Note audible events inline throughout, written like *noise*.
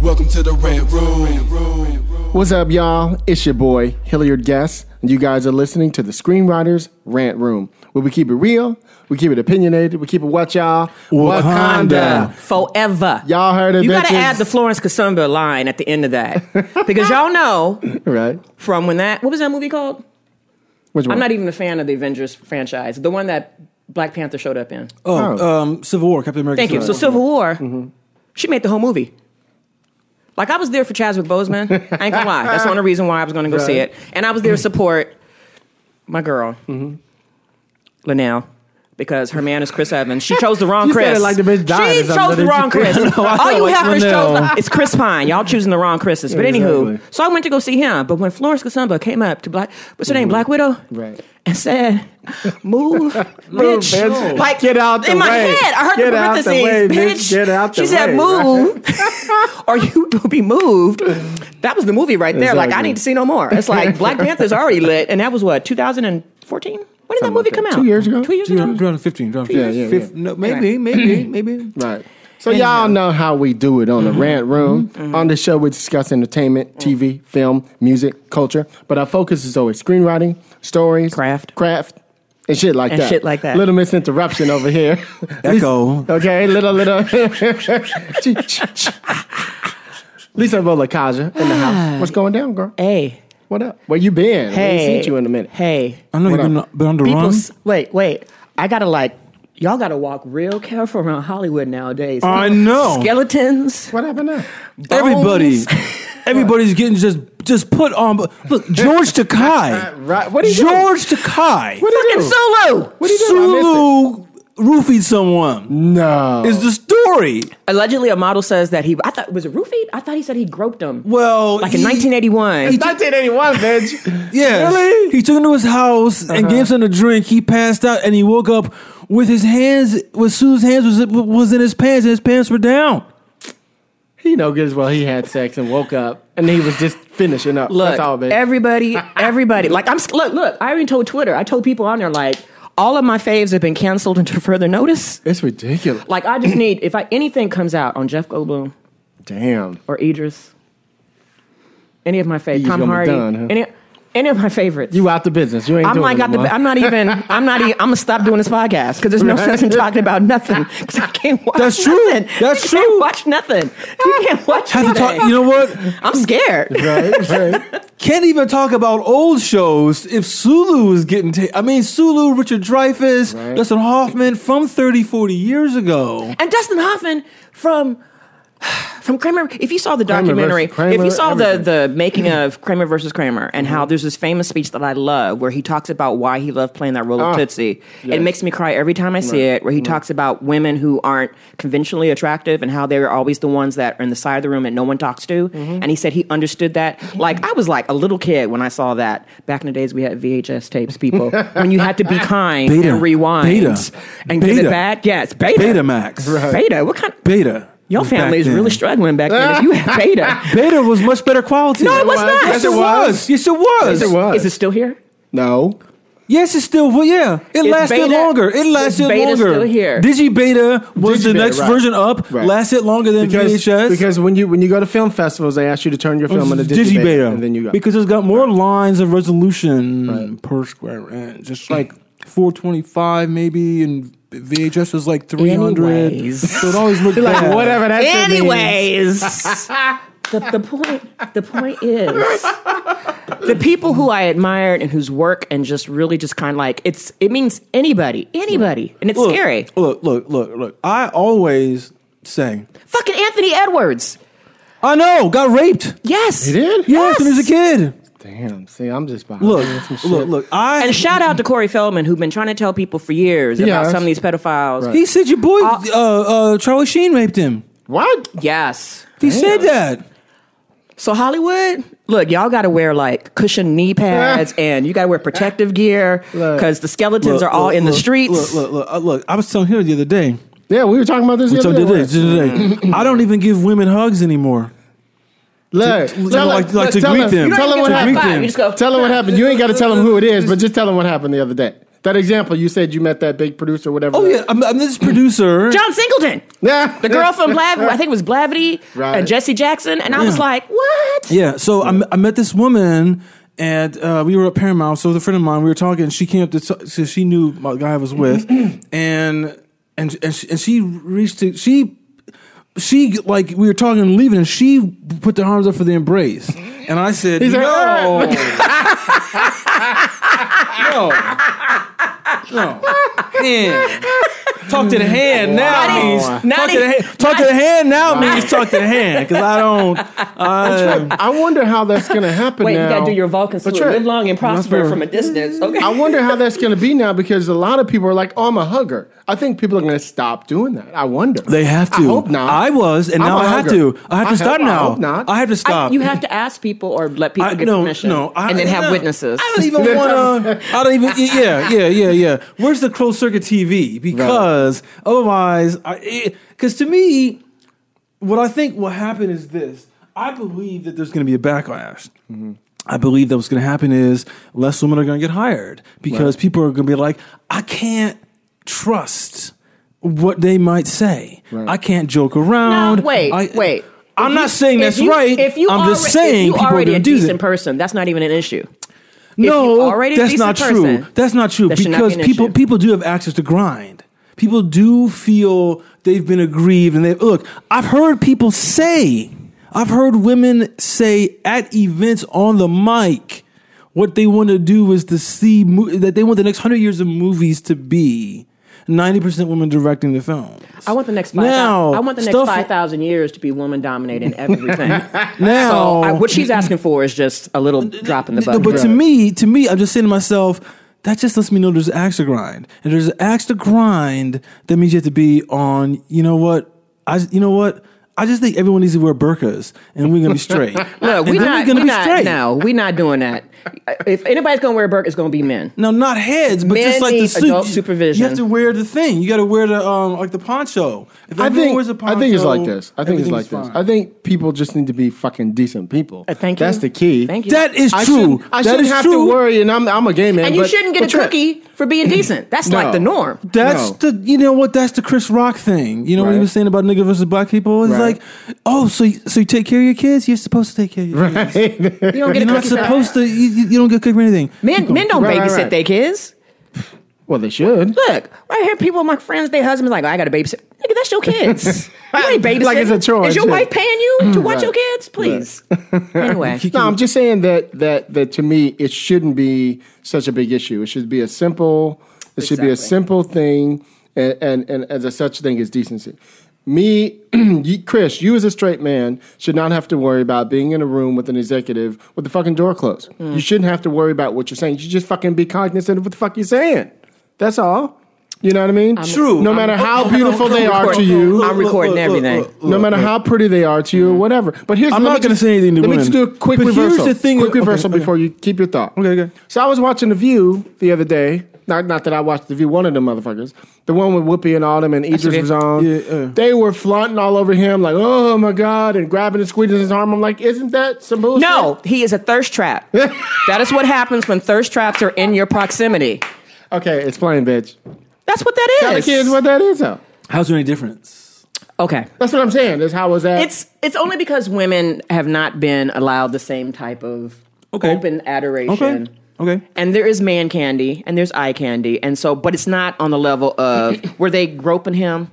Welcome to the Red Room. What's up, y'all? It's your boy, Hilliard Guest, and you guys are listening to the Screenwriters Rant Room, where we keep it real, we keep it opinionated, we keep it what, y'all? Wakanda. Forever. Y'all heard it, You got to add the Florence Kasumba line at the end of that. *laughs* because y'all know Right. from when that, what was that movie called? Which one? I'm not even a fan of the Avengers franchise. The one that Black Panther showed up in. Oh, Oh. um, Civil War, Captain America. Thank you. So Civil War. Civil War, she made the whole movie. Like I was there for Chadwick Boseman. I ain't gonna lie. That's the only reason why I was gonna go see it. And I was there to support my girl, mm-hmm. Linnell. Because her man is Chris Evans. She chose the wrong *laughs* You said Chris. like the bitch died She chose the wrong? Chris. *laughs* No, All you heifers chose the, it's Chris Pine. Y'all choosing the wrong Chris's. But anywho, so I went to go see him. But when Florence Kasumba came up to Black, what's her name, mm-hmm. Black Widow, Right. and said, *laughs* "Move, bitch, bitch. like Get out the in my head." I heard Get the parentheses, way, bitch. Get out the she said, way, "Move, or you will be moved." That was the movie right there. Like I need to see no more. It's like Black Panther's already lit, and that was what 2014. When did that movie come out? Two years ago? Two years ago. 2015. 2015. Yeah, yeah, Fif- yeah. No, maybe, maybe, maybe. Right. So y'all know how we do it on Mm-hmm. the Rant Room. On the show, we discuss entertainment, Mm. TV, film, music, culture. But our focus is always screenwriting, stories, Craft. craft, and shit like And that. shit like that. Little misinterruption over here. *laughs* Echo. okay, little little. *laughs* Lisa Bolekaja in the house. What's going down, girl? Hey, What up? Where you been? hey, We ain't seen you in a minute. Hey, I know you've been, been on the people. run. s- Wait, wait. I gotta like. Y'all gotta walk real careful around Hollywood nowadays. I know. Skeletons. What happened now? Everybody, *laughs* everybody's getting just just put on. Look, *laughs* George Takei. Right. What do you do? George Takei. What do you Fucking do? Sulu. What do you do? I Sulu roofied someone. No. Is the story? Allegedly, a model says that he. I thought was it roofied. I thought he said he groped him. Well, like in he- 1981. 1981, bitch. *laughs* yeah. Really? He took him to his house and uh-huh. gave him a drink. He passed out and he woke up with his hands, with Sue's hands was, was in his pants and his pants were down. He know good as well he had sex and woke up and he was just finishing up. Look, That's all, baby. everybody, *laughs* everybody. Like I'm. Look, look. I even told Twitter. I told people on there like all of my faves have been canceled until further notice. it's ridiculous. Like I just need if I anything comes out on Jeff Goldblum Damn. or Idris, any of my faves, Tom Hardy, done, huh? any any of my favorites. You out the business. You ain't I'm doing like, it the. I'm not even. I'm not. Even, I'm gonna stop doing this podcast because there's no sense in talking about nothing. Because I can't watch. That's true. Nothing. That's you true. Can't watch nothing. You can't watch Have to nothing. talk, you know what? I'm scared. right, right. Can't even talk about old shows if Sulu is getting taken. I mean, Sulu, Richard Dreyfuss, Right. Dustin Hoffman from 30, 40 years ago. And Dustin Hoffman from Kramer. If you saw the Kramer documentary, versus Kramer, if you saw the everything. the making of Kramer versus Kramer, and how there's this famous speech that I love where he talks about why he loved playing that role Ah, of Tootsie. yes. It makes me cry every time I see it. Where he talks about women who aren't conventionally attractive and how they're always the ones that are in the side of the room and no one talks to. Mm-hmm. And he said he understood that. Like I was like a little kid when I saw that. Back in the days, we had VHS tapes. People when you had to be *laughs* kind Beta. and rewind Beta. and give it Beta. back. Yes, beta. Betamax. Beta. What kind? Of. Beta. Your family is then. really struggling back then. If you had *laughs* beta, Beta was much better quality. No, it was not. Yes, it was. Yes, it was. Yes, it was. is it still here? No. Yes, it's still. Well, yeah, it Is lasted Beta- longer. It lasted is Beta longer. still here? Digi Beta was the Digibeta, next right. version up. Right. Lasted longer than Because, VHS. because when you when you go to film festivals, they ask you to turn your film into Digi digibeta, Beta, and then you go. because it's got more lines of resolution per square inch. Just like 425 maybe, and VHS was like 300. Anyways. So it always looked *laughs* like bad. whatever that shit. Anyways, *laughs* the, the point the point is the people who I admired and whose work and just really just kind of like it's it means anybody anybody and it's Look, scary. Look, look, look, look. I always say? Fucking Anthony Edwards. I know, got raped. Yes. He did? Yes, when he was a kid. Damn. See, I'm just behind Look, some shit. look, look. I And shout out to Corey Feldman, who's been trying to tell people for years He about some of these pedophiles. Right. He said your boy, uh, uh, Charlie Sheen raped him. What? Yes. He said that. So Hollywood, look, y'all got to wear like cushion knee pads *laughs* and you got to wear protective gear Look. because the skeletons Look, are all look, in the look, streets. Look, look, look, uh, look. I was telling her the other day. Yeah, we were talking about this the So other today, day. today, *clears throat* I don't even give women hugs anymore. Look, to- tell like- her- like to tell greet her- them. Tell them what happened. five, you just go, Tell them what happened. You ain't got to tell them who it is, but just tell them what happened the other day. That example, you said you met that big producer, whatever. Oh yeah, I'm, I'm this producer. *laughs* John Singleton, yeah. the girl from Blav, I think it was Blavity Right. and Jesse Jackson. And I was like, what? Yeah, so I met this woman, and uh, we were at Paramount. So with a friend of mine, we were talking. And she came up to, t- so she knew my guy I was with, *clears throat* and and and she, and she reached to she. She like we were talking and leaving, and she put their arms up for the embrace, and I said, He's like, "No, ah. *laughs* no, no, man, talk to the hand now Not means even- talk to the even- hand. Talk to the hand now means talk to the hand because I don't. *laughs* I, I wonder how that's going to happen Wait, now. you got to do your Vulcan salute. Trent, Live long and prosper Prosper. from a distance. Mm. Okay. I wonder how that's going to be now because a lot of people are like, "Oh, I'm a hugger." I think people are going to stop doing that. I wonder. They have to. I hope not. I was, and I'm now a I have hugger. to. I have I to stop hope- I now. hope not. I have to I- stop. you have to ask people or let people I- get no, permission, no, I- and then have no. witnesses. I don't even want to. I don't even. Yeah, yeah, yeah, yeah. Where's the closed circuit TV? Because otherwise, because eh, to me, what I think will happen is this. I believe that there's going to be a backlash. Mm-hmm. I believe that what's going to happen is less women are going to get hired because people are going to be like, I can't trust what they might say. Right. I can't joke around. No, wait, I- wait. I'm If not you- saying that's you- right. If you I'm just saying if you people are already going a to do decent that. person, that's not even an issue. No, already that's not person, true. That's not true that should not because be people issue. people do have access to grind. People do feel they've been aggrieved, and they look. I've heard people say, I've heard women say at events on the mic, what they want to do is to see mo- that they want the next hundred years of movies to be ninety percent women directing the film. I want the next five. Now, I want the next five thousand years to be woman dominating everything. *laughs* Now, so I, what she's *laughs* asking for is just a little drop in the bucket. but to me, to me, I'm just saying to myself, that just lets me know there's an axe to grind. And there's an axe to grind, that means you have to be on, you know what? I, you know what? I just think everyone needs to wear burqas and we're gonna be straight. *laughs* Look, we're then not, gonna we be not, straight. no, we're not doing that. *laughs* If anybody's gonna wear a burqa, it's gonna be men. No, not heads, but Men just like the need suit. adult You- supervision. You have to wear the thing. You got to wear the um like the poncho. If I everyone think wears a poncho, I think it's like this. I think it's like everything's this. fine. I think people just need to be fucking decent people. Uh, thank you. That's the key. Thank you. that is I true. shouldn't, I That shouldn't is have true. to worry, and I'm I'm a gay man. and you but- shouldn't get but a Trent, cookie for being decent. That's No. like the norm. That's No. the you know what that's the Chris Rock thing. You know what he Right. was saying about nigga versus black people. It's Right. like, oh, so you, so you take care of your kids? You're supposed to take care of your kids. Right. You don't get You're a not cookie for that. supposed to. You, you you don't get cookie for anything. Men, men don't Right, right, babysit right. their kids. well, they should. Look, right here, people, my friends, their husbands, like, oh, I got to babysit. Nigga, that's your kids. *laughs* you ain't babysitting. Like it's a chore, Is your too. wife paying you to mm-hmm. watch Right. your kids? Please. *laughs* anyway, No, I'm just saying that that that to me it shouldn't be such a big issue. It should be a simple. It should be a simple thing, and and, and as a such thing as decency. Me, *clears throat* Chris, you as a straight man should not have to worry about being in a room with an executive with the fucking door closed. Mm. You shouldn't have to worry about what you're saying. You should just fucking be cognizant of what the fuck you're saying. That's all. You know what I mean? True. No matter how beautiful they are to you, I'm recording look, look, everything. no matter how pretty they are to you, or whatever. But here's I'm not gonna say anything to Let me just do a quick But here's reversal. the thing- quick okay, reversal okay. before you keep your thought. Okay, okay. So I was watching The View the other day. Not, not that I watched The View, one of them motherfuckers. The one with Whoopi and all them and Idris okay. was on. Yeah, yeah. They were flaunting all over him like, oh my God, and grabbing and squeezing his arm. I'm like, isn't that some bullshit? No, he is a thirst trap. *laughs* that is what happens when thirst traps are in your proximity. Okay, explain, bitch. That's what that Tell the kids what that is, though. How's there any difference? okay. That's what I'm saying. That's how was that? It's it's only because women have not been allowed the same type of Okay. open adoration. Okay. Okay. And there is man candy and there's eye candy. And so but it's not on the level of *laughs* were they groping him?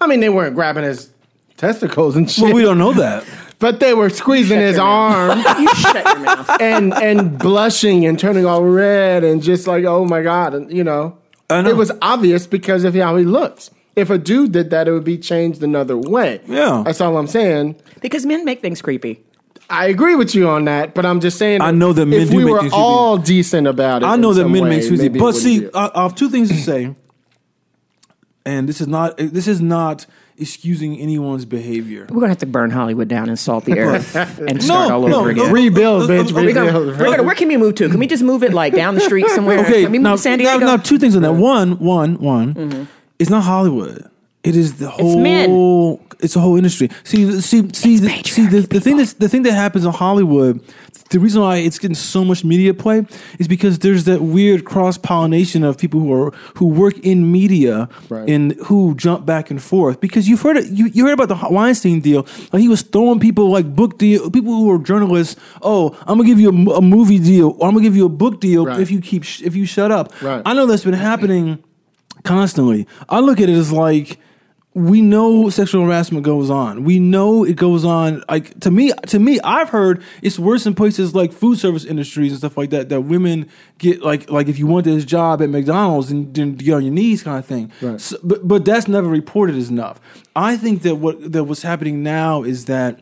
I mean, they weren't grabbing his testicles and shit. Well, we don't know that. *laughs* but they were squeezing his arm. *laughs* You shut your mouth. and and blushing and turning all red and just like oh my god and you know, I know. it was obvious because of how he looks. If a dude did that, it would be changed another way. Yeah. That's all I'm saying. Because men make things creepy. I agree with you on that, but I'm just saying. I know that men if do we make were things creepy. all decent about it, I know in that some men way, make sweetie, maybe but see, I, I have two things to say, and this is not this is not excusing anyone's behavior. We're gonna have to burn Hollywood down and salt the *laughs* earth and start all no, over no. again. rebuild, uh, uh, bitch. Uh, we're We're gonna, rebuild. we're gonna, where can we move to? Can we just move it like down the street *laughs* somewhere? Okay, Can we move now, to San now, Diego? now two things on that. One, one, one. Mm-hmm. It's not Hollywood. It is the whole. Men. It's a whole industry. See, the- see, see, the, see. The, the thing that's the thing that happens in Hollywood. The reason why it's getting so much media play is because there's that weird cross pollination of people who are who work in media Right. and who jump back and forth. Because you've heard it, you, you heard about the Weinstein deal. Like he was throwing people like book deal, people who are journalists. Oh, I'm gonna give you a, a movie deal, or I'm gonna give you a book deal Right. if you keep sh- if you shut up. Right. I know that's been happening constantly. I look at it as like we know sexual harassment goes on. We know it goes on. Like to me, to me, I've heard it's worse in places like food service industries and stuff like that. That women get like like if you want this job at McDonald's and then you get on your knees kind of thing. Right. So, but but that's never reported as enough. I think that what that what's happening now is that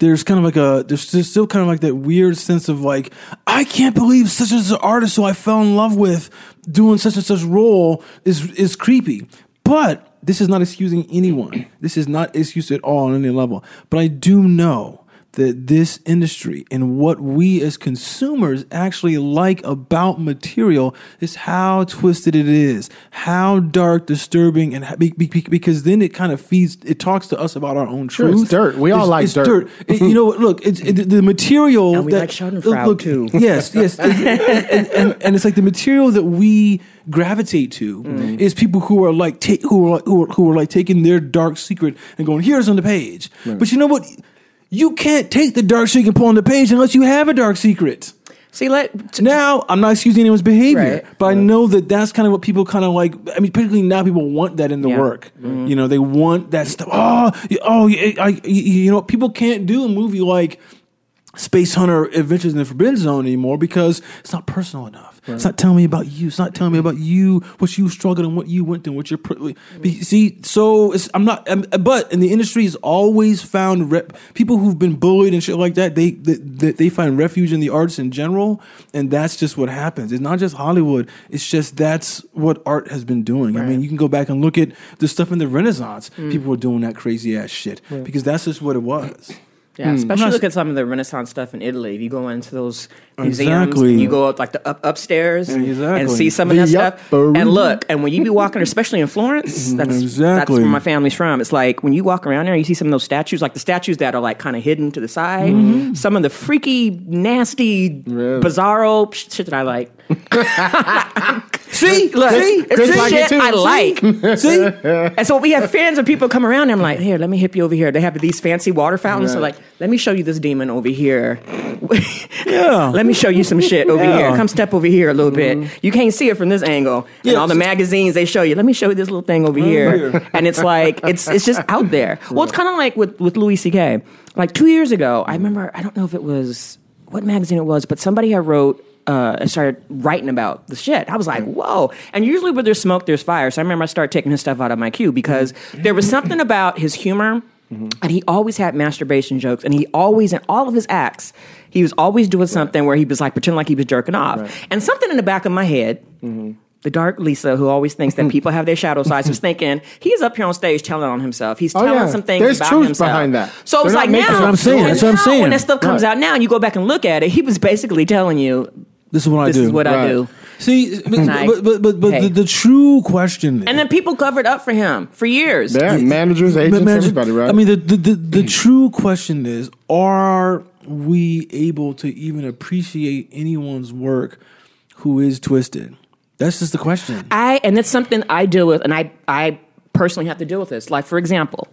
there's kind of like a there's, there's still kind of like that weird sense of like I can't believe such and such an artist who I fell in love with doing such and such role is is creepy. But this is not excusing anyone. This is not excuse at all on any level. But I do know that this industry and what we as consumers actually like about material is how twisted it is, how dark, disturbing, and because then it kind of feeds, it talks to us about our own Sure, it's dirt. We all It's- like it's dirt. It- you know, what, look, it's it, the material And we that like Schadenfreude, look, too. *laughs* Yes, yes, and, *laughs* and, and, and it's like the material that we gravitate to Mm. is people who are like ta- who are who are, who are like taking their dark secret and going here's on the page. But you know what? You can't take the dark secret and pull on the page unless you have a dark secret. See, let t- Now, I'm not excusing anyone's behavior, Right. but I know that that's kind of what people kind of like. I mean, particularly now, people want that in the Yeah. work. Mm-hmm. You know, they want that stuff. Oh, oh, I, you know, people can't do a movie like Space Hunter Adventures in the Forbidden Zone anymore because it's not personal enough. It's not telling me about you. It's not telling me about you, what you struggled and what you went through, what your pr- see. So it's, I'm not, um, but in the industry has always found rep, people who've been bullied and shit like that. They, they they they find refuge in the arts in general, and that's just what happens. It's not just Hollywood. It's just that's what art has been doing. I mean, you can go back and look at the stuff in the Renaissance. People were doing that crazy ass shit because that's just what it was. Yeah, especially look at some of the Renaissance stuff in Italy. If you go into those museums, Exactly. and you go up like the up upstairs and see some of that The stuff. And look, and when you be walking, especially in Florence, that's that's Exactly. where my family's from. It's like when you walk around there, you see some of those statues, like the statues that are like kind of hidden to the side. Mm-hmm. Some of the freaky, nasty, Really? bizarro shit that I like. *laughs* See, Look, see, it's Chris like shit. I like. *laughs* see. And so we have fans and people come around and I'm like, here, let me hip you over here. They have these fancy water fountains. So like, let me show you this demon over here. *laughs* *laughs* Yeah. let me show you some shit over Yeah. here. Come step over here a little bit. You can't see it from this angle. And Yeah, all the magazines they show you. Let me show you this little thing over here. here. And it's like it's it's just out there. Well, it's kind of like with with Louis C.K. Like two years ago, I remember. I don't know if it was what magazine it was, but somebody had wrote. Uh, and started writing about the shit. I was like, mm. whoa. And usually where there's smoke, there's fire. So I remember I started taking his stuff out of my queue because mm-hmm. there was something about his humor mm-hmm. and he always had masturbation jokes and he always in all of his acts he was always doing something where he was like pretending like he was jerking off and something in the back of my head mm-hmm. the dark lisa who always thinks that people have their shadow sides was thinking he's up here on stage telling on himself he's Oh, telling yeah. some things There's about truth himself behind that. so it's They're like making- now That's what I'm saying. That's what I'm saying. when that stuff comes Right. out now and you go back and look at it he was basically telling you This is what this I do. This is what i do See, *laughs* but Like, but but, but, but hey. the, the true question, and then people covered up for him for years Yeah, managers, agents, But man, everybody, right? I mean, the the, the the *clears throat* true question is: Are we able to even appreciate anyone's work who is twisted? That's just the question. I and it's something I deal with, and I I personally have to deal with this. Like for example,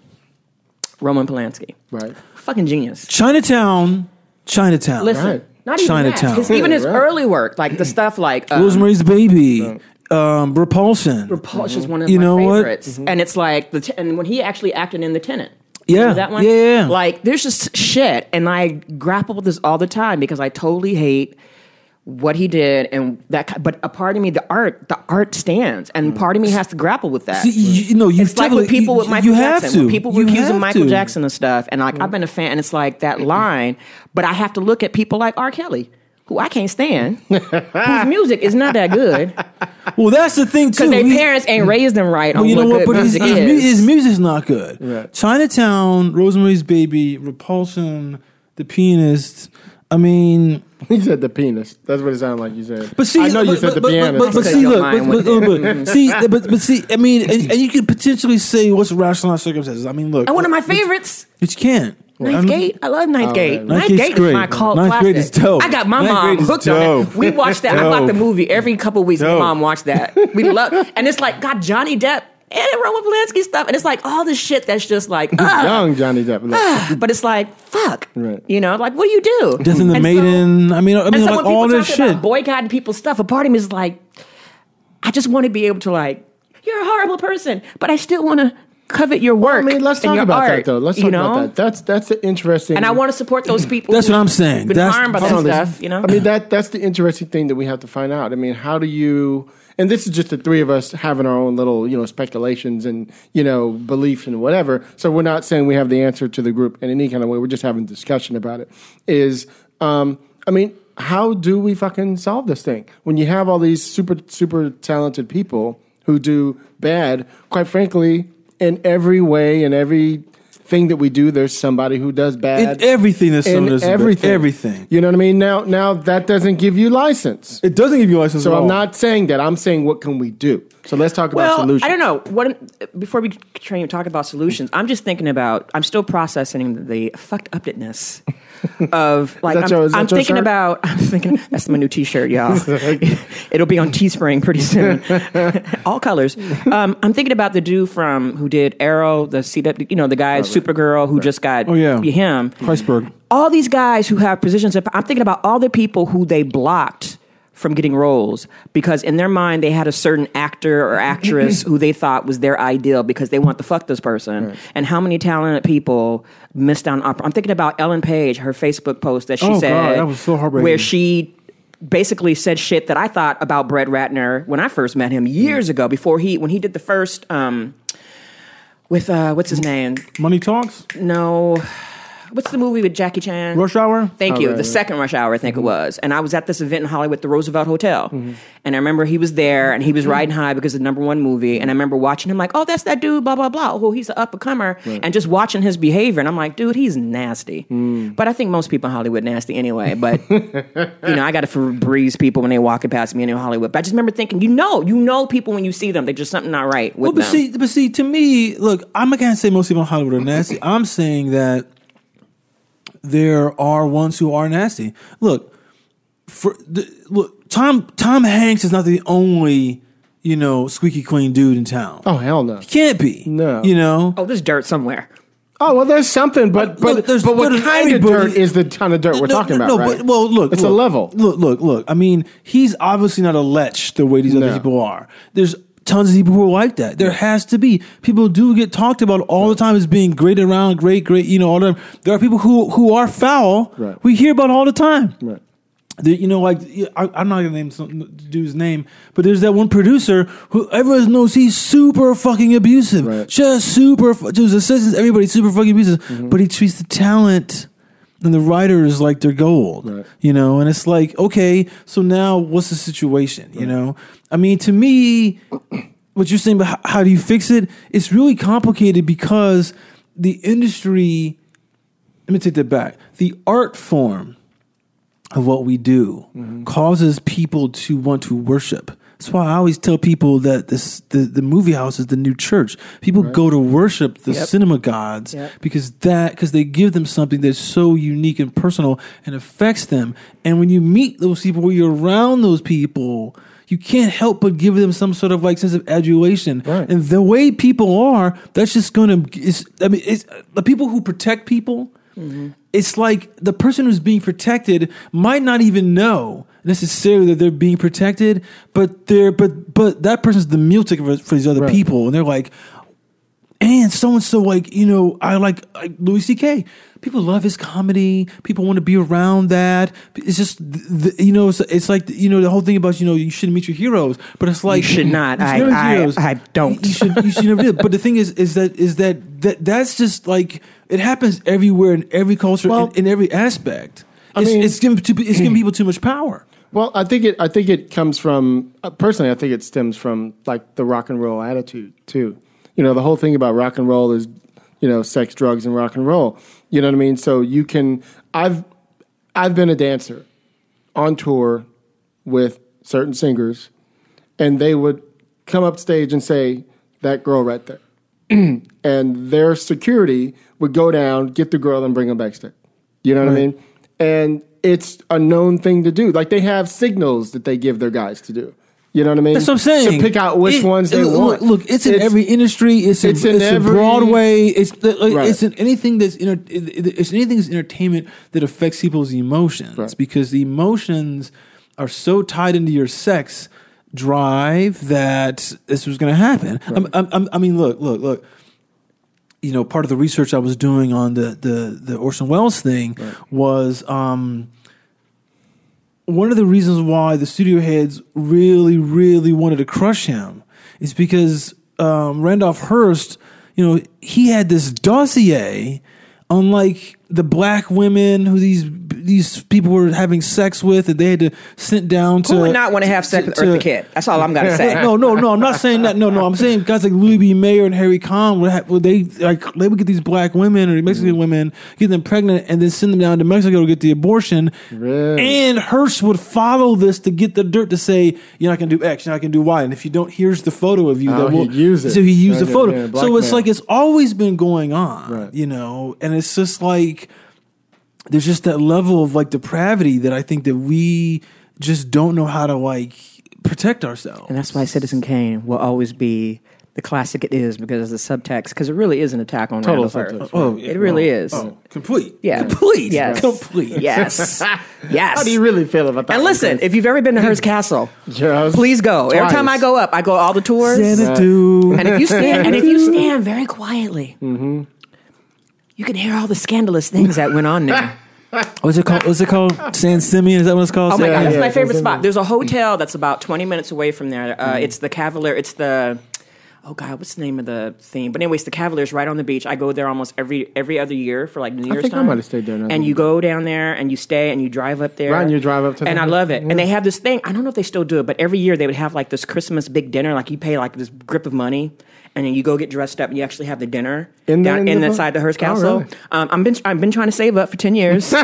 Roman Polanski, right. fucking genius. Chinatown, Chinatown. Listen, Right. Not even Chinatown. that. His, even his Right. early work, like the stuff like um, Rosemary's Baby, um, Repulsion. Repulsion is one of You my know what? favorites, and it's like the t- and when he actually acted in the Tenant. Yeah. Remember that one. Yeah, yeah, yeah. Like there's just shit, and I grapple with this all the time because I totally hate what he did and that but a part of me the art the art stands and mm. part of me has to grapple with that See, you, you know, you it's like with people you- with Michael you have Jackson. When to. people were accusing Michael to. Jackson and stuff, and like I've been a fan, and it's like that mm-hmm. line. But I have to look at people like R. Kelly, who I can't stand, whose *laughs* music is not that good Well, that's the thing too. because their parents ain't raised them right on Well, you know what But his, music his, is. his music's not good. Right. Chinatown, Rosemary's Baby, Repulsion, The Pianist. I mean, *laughs* He said the penis. That's what it sounded like you said. but see, I know you but, said the but, piano. But, but, but see, look, mind but, but, *laughs* but, see, but, but see, I mean, and, and you could potentially say what's rationalized circumstances. I mean, look, and one of my favorites. but you can't. Ninth I'm- Gate. I love Ninth Oh, Gate. man. Ninth Ninth Gate's Gate is my cult Ninth classic. Gate is dope. I got my Ninth mom Gate is hooked on it. We watched that. I Dope. watched the movie every couple of weeks. My mom watched that. We love, and it's like God, Johnny Depp and it Roman Polanski stuff, and it's like all this shit that's just like, *laughs* Young Johnny Depp. Look. Ah, but it's like fuck, Right. you know, like what do you do? Death in the And so- I mean, I mean, so like all this shit. about boycotting people's stuff, a part of me is like, I just want to be able to like, you're a horrible person, but I still want to covet your work. I mean, let's talk about art, that though. Let's you talk know? about that. That's that's the interesting. And I want to support those *clears throat* people. That's what I'm saying. Been That's- harmed by that on, this- stuff, you know. I mean that that's the interesting thing that we have to find out. I mean, how do you? And this is just the three of us having our own little, you know, speculations and you know beliefs and whatever. So we're not saying we have the answer to the group in any kind of way. We're just having discussion about it. Is um, I mean, how do we fucking solve this thing when you have all these super super talented people who do bad? Quite frankly, in every way, in every thing that we do, there's somebody who does bad In everything that someone in does, everything. everything. You know what I mean? Now, now that doesn't give you license. It doesn't give you license. So at I'm all. not saying that. I'm saying what can we do? So let's talk well, about solutions. I don't know. What before we try and talk about solutions, I'm just thinking about. I'm still processing the fucked upness of like. I'm, your- I'm thinking shirt? about. I'm thinking that's my new T-shirt, y'all. *laughs* It'll be on Teespring pretty soon, *laughs* all colors. Um, I'm thinking about the dude from who did Arrow, the CW, you know, the guy Supergirl who just got Oh, yeah. him. Kreisberg. all these guys who have positions of I'm thinking about all the people who they blocked from getting roles because in their mind they had a certain actor or actress *clears throat* who they thought was their ideal because they want to fuck this person. And how many talented people missed out on opp- I'm thinking about Ellen Page her Facebook post that she Oh, said God, that was so heartbreaking. where she basically said shit that I thought about Brett Ratner when I first met him years ago before he when he did the first um with uh what's his name? Money talks. no what's the movie with Jackie Chan Rush hour. Thank Oh, you. right, the right. second rush hour, I think it Mm-hmm. was. And I was at this event in Hollywood, the Roosevelt Hotel. And I remember he was there and he was riding high because of the number one movie. And I remember watching him like, oh, that's that dude, blah, blah, blah. Oh, he's an up and comer. And just watching his behavior. And I'm like, dude, he's nasty. Mm. But I think most people in Hollywood nasty anyway. But, you know, I got to Febreze people when they walking past me in Hollywood. But I just remember thinking, you know, you know people when you see them. There's just something not right with Well, but them. see, but see, to me, look, I'm not gonna say most people in Hollywood are nasty. I'm saying that there are ones who are nasty. Look, for the, look, Tom Tom Hanks is not the only you know squeaky clean dude in town. Oh hell no. He can't be. No. You know. oh, there's dirt somewhere. Oh well, there's something, but but Look, there's- but what but kind of dirt is the kind of dirt we're talking no, about? No, right? but well, look, it's look, a level. Look, look, look. I mean, he's obviously not a lech the way these other people are. There's tons of people who are like that. There has to be people do get talked about all the time as being great around, great, great. You know, all the time. There are people who who are foul. Right. We hear about all the time. Right. The, you know, like I, I'm not gonna name some dude's name, but there's that one producer who everyone knows he's super fucking abusive, Right. just super to his assistants. Everybody's super fucking abusive, Mm-hmm. but he treats the talent and the writers like they're gold, Right. you know. And it's like, okay, so now what's the situation? You know, I mean, to me, what you're saying, but how, how do you fix it? It's really complicated because the industry. Let me take that back. The art form of what we do mm-hmm. causes people to want to worship. That's why I always tell people that this the, the movie house is the new church. People go to worship the Yep. cinema gods Yep. because that because they give them something that's so unique and personal and affects them. And when you meet those people, when you're around those people, you can't help but give them some sort of like sense of adulation. Right. And the way people are, that's just going to. It's, I mean, it's the people who protect people Mm-hmm. it's like the person who's being protected might not even know necessarily that they're being protected, but they're but but that person's the meal ticket for, for these other Right. people, and they're like, and so and so like you know I like, like Louis C.K. People love his comedy. People want to be around that. It's just the, you know it's, it's like you know the whole thing about you know you shouldn't meet your heroes, but it's like should not. you should I- never I- I don't. You should you should never do it. But the thing is is that is that that that's just like it happens everywhere in every culture Well, in, in every aspect. I It's, mean- it's giving too, it's giving people too much power. Well, I think it. I think it comes from uh, personally. I think it stems from like the rock and roll attitude too. You know, the whole thing about rock and roll is, you know, sex, drugs, and rock and roll. You know what I mean? So you can. I've I've been a dancer on tour with certain singers, and they would come up stage and say, "That girl right there," *clears throat* and their security would go down, get the girl, and bring them backstage. You know what I mean? And it's a known thing to do. Like they have signals that they give their guys to do. You know what I mean? That's what I'm saying. To pick out which It- ones they look, want. Look, it's in every industry. It's in, it's it's in in, every- Broadway. It's the- like, Right. it's in anything that's inter, it- it- it's anything that's entertainment that affects people's emotions Right. because the emotions are so tied into your sex drive that this was going to happen. I'm, I'm, I'm- I mean, look, look, look. You know, part of the research I was doing on the the, the Orson Welles thing was. Um, one of the reasons why the studio heads really, really wanted to crush him is because um, Randolph Hearst, you know, he had this dossier on like the black women who these these people were having sex with, and they had to sit down to. Who would not want to have sex with Eartha Kitt? That's all I'm gonna say. *laughs* no, no, no. I'm not saying that. No, no. I'm saying guys like Louis B. Mayer and Harry Cohn would, have, would they like they would get these black women or Mexican Mm-hmm. women, get them pregnant, and then send them down to Mexico to get the abortion. Really? And Hearst would follow this to get the dirt to say you're not going to do X, you're not going to do Y, and if you don't, here's the photo of you Oh, that will he'd use it. So he used Right, the photo. yeah, so it's blackmail. like it's always been going on, Right. you know, and it's just like there's just that level of like depravity that I think that we just don't know how to like protect ourselves. And that's why Citizen Kane will always be the classic it is because of the subtext. Because it really is an attack on Total Randall subtext, Hearst. Oh, It really oh, is. Oh, complete. Yeah. Complete. Yes. Complete. *laughs* Yes. *laughs* yes. How do you really feel about that? and listen, Chris? if you've ever been to Hearst *laughs* Castle, Just please go. Every time I go up, I go all the tours. Xanadu. And if you stand, and if you stand very quietly, mm-hmm. You can hear all the scandalous things that went on there. *laughs* What's it called? What's it called? San Simeon? Is that what it's called? Oh my god, that's yeah, my it's favorite spot. There's a hotel that's about 20 minutes away from there. Mm-hmm. Uh, It's the Cavalier. It's the oh god, what's the name of the theme? But anyways, the Cavalier's right on the beach. I go there almost every every other year for like New Year's think I time. might have stayed there. And you go down there and you stay and you drive up there. Right, and you drive up to And the- I love it. And they have this thing. I don't know if they still do it, but every year they would have like this Christmas big dinner. Like you pay like this grip of money. And then you go get dressed up, and you actually have the dinner In the- down in in the- inside the Hearst Oh, Castle. really? um, I've been I've been trying to save up for ten years. *laughs* *laughs*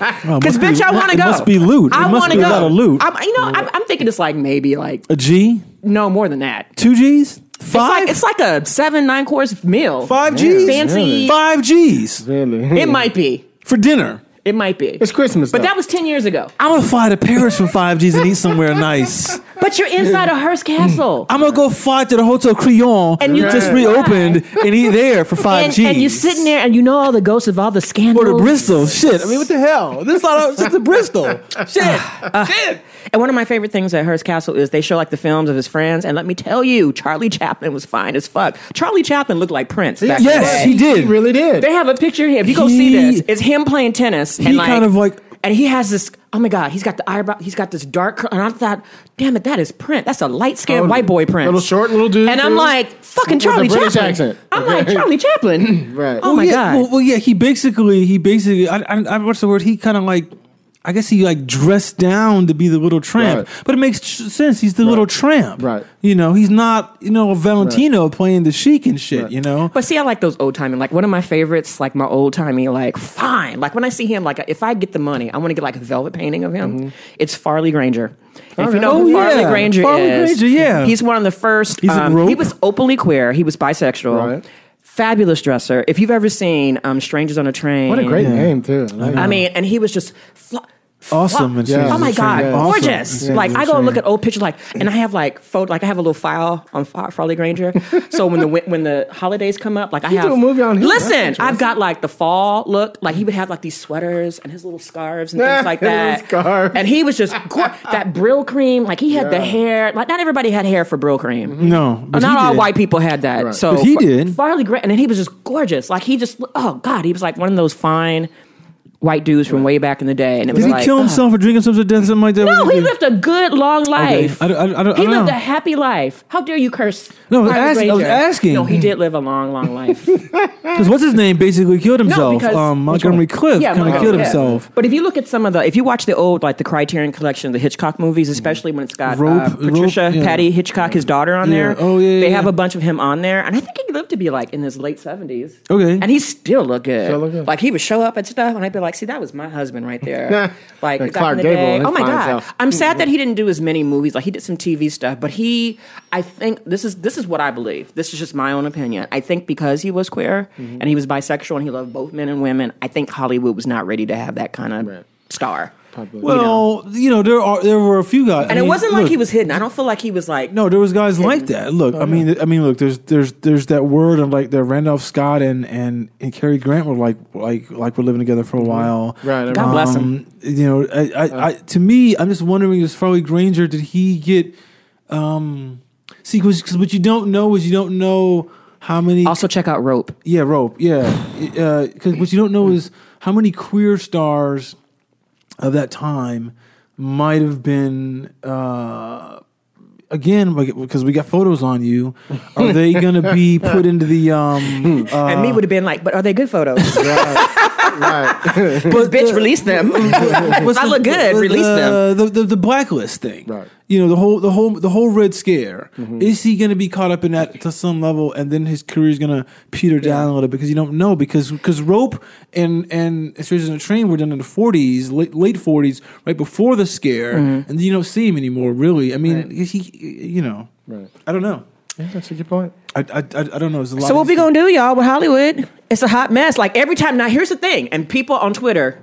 Because must bitch, be- I want to it go. must be loot. I want be to a go. lot of loot. I'm, you know, I'm, I'm thinking it's like maybe like A G? no more than that. Two G's? It's Five? like it's like a seven nine course meal. Five G's? Fancy. really? Five G's really. It might be. for dinner. It might be. It's Christmas, but though. that was ten years ago. I'm gonna fly to Paris for five G's and eat somewhere nice. *laughs* But you're inside a Hearst Castle. Mm. I'm gonna go fly to the Hotel Crillon And you- just Right. reopened and eat there for five and, G's. and you're sitting there and you know all the ghosts of all the scandals. Or to Bristol. Shit. I mean, what the hell? This is not this is Bristol. *sighs* Uh, Shit. Uh, Shit. And one of my favorite things at Hearst Castle is they show like the films of his friends. And let me tell you, Charlie Chaplin was fine as fuck. Charlie Chaplin looked like Prince back Yes, he did. He really did. They have a picture here. If you go He- see this, it's him playing tennis. He and like, kind of like- and he has this. Oh my god, he's got the eyebrow. He's got this dark. cur- And I thought, damn it, that is Prince. That's a light skinned Oh, white boy Prince. little short little dude, And I'm too? like, fucking With the Charlie British Chaplin. accent. I'm like Charlie Chaplin. *clears throat* Right. Oh my yeah, god. Well, well, yeah. He basically, he basically, I, I, I what's the word? He kind of like, I guess he like dressed down to be the little tramp, Right. but it makes sense. He's the little tramp, Right. You know, he's not, you know, Valentino playing the sheik and shit. Right. You know, But see, I like those old timey. Like one of my favorites, like my old timey, like fine. Like when I see him, like if I get the money, I want to get like a velvet painting of him. It's Farley Granger. And if you know Oh, who Farley yeah. Granger Farley is, Granger, yeah. he's one of the first. He's a um, rope. he was openly queer. He was bisexual. Right. Fabulous dresser. If you've ever seen um, Strangers on a Train, What a great name, too. I I mean, and he was just fly, Awesome and Yeah. Oh my god, Yeah. gorgeous! Awesome. Like I go Transition. look at old pictures, like, and I have like photo, like I have a little file on Fa- Farley Granger. *laughs* so when the when the holidays come up, like I have do a movie on. That's Listen. I've got like the fall look. Like he would have like these sweaters and his little scarves and things *laughs* like that. scarf. And he was just *laughs* gor- that Brylcreem. Like he had the hair. Like not everybody had hair for Brylcreem. Mm-hmm. No, but not all did. white people had that. Right. So But he did. Farley Grant, and then he was just gorgeous. Like he just, oh god, he was like one of those fine white dudes from way back in the day. And it was Did he like, kill ugh. himself or drink himself to death, something like that? No, he did lived a good long life. I don't- I don't- I don't- he I don't lived know. a happy life. How dare you curse? No, I was Farley asking- I was Granger? asking. No, he did live a long, long life. *laughs* Because what's his name basically killed himself. because- um, Montgomery Clift kind of Montgomery, killed yeah. himself. But if you look at some of the, if you watch the old like the Criterion collection, of the Hitchcock movies, especially when it's got Rope- uh, Patricia Rope, yeah. Patty Hitchcock, his daughter, on Yeah. there. Oh, yeah, They yeah, have a bunch of him on there, and I think he lived to be like in his late seventies. Okay. and he still looked good. Still look good. Like he would show up and stuff, and I'd be like, "See, that was my husband right there." *laughs* like Like back Clark in the Gable day. Oh my god, self. I'm sad that he didn't do as many movies. Like he did some TV stuff, but he, I think this is this is what I believe. This is just my own opinion. I think because he was queer Mm-hmm. and he was bisexual and he loved both men and women, I think Hollywood was not ready to have that kind of Right. star. Probably. Well, you know, there are there were a few guys, And I it mean, wasn't like look, he was hidden. I don't feel like he was like No, there was guys like that. Look, Oh, I mean, I mean, look, there's there's there's that word of like the Randolph Scott and and and Cary Grant were like like like we're living together for a while. Mm-hmm. Right, God bless him. Um, You know, I, I, I to me, I'm just wondering, is Farley Granger did he get? um See, because what you don't know is you don't know how many. Also, check out Rope. Yeah, rope. Yeah, because what you don't know is how many queer stars of that time might have been. Uh, again, because we got photos on you, are they going to be *laughs* put into the? Um, uh, and me would have been like, but are they good photos? *laughs* right. but bitch, release them. *laughs* what's I the- look good. the- Release them. The, the the blacklist thing. Right. You know the whole the whole the whole red scare. Mm-hmm. Is he going to be caught up in that to some level, and then his career is going to peter down a little bit because you don't know because because rope and and Strangers in a Train were done in the forties, late late forties, right before the scare, Mm-hmm. and you don't see him anymore. Really, I mean, he, you know, Right. I don't know. Yeah, that's a good point. I, I, I, I don't know. A lot So what we gonna do, y'all, with Hollywood? It's a hot mess. Like every time. Now here's the thing, and people on Twitter,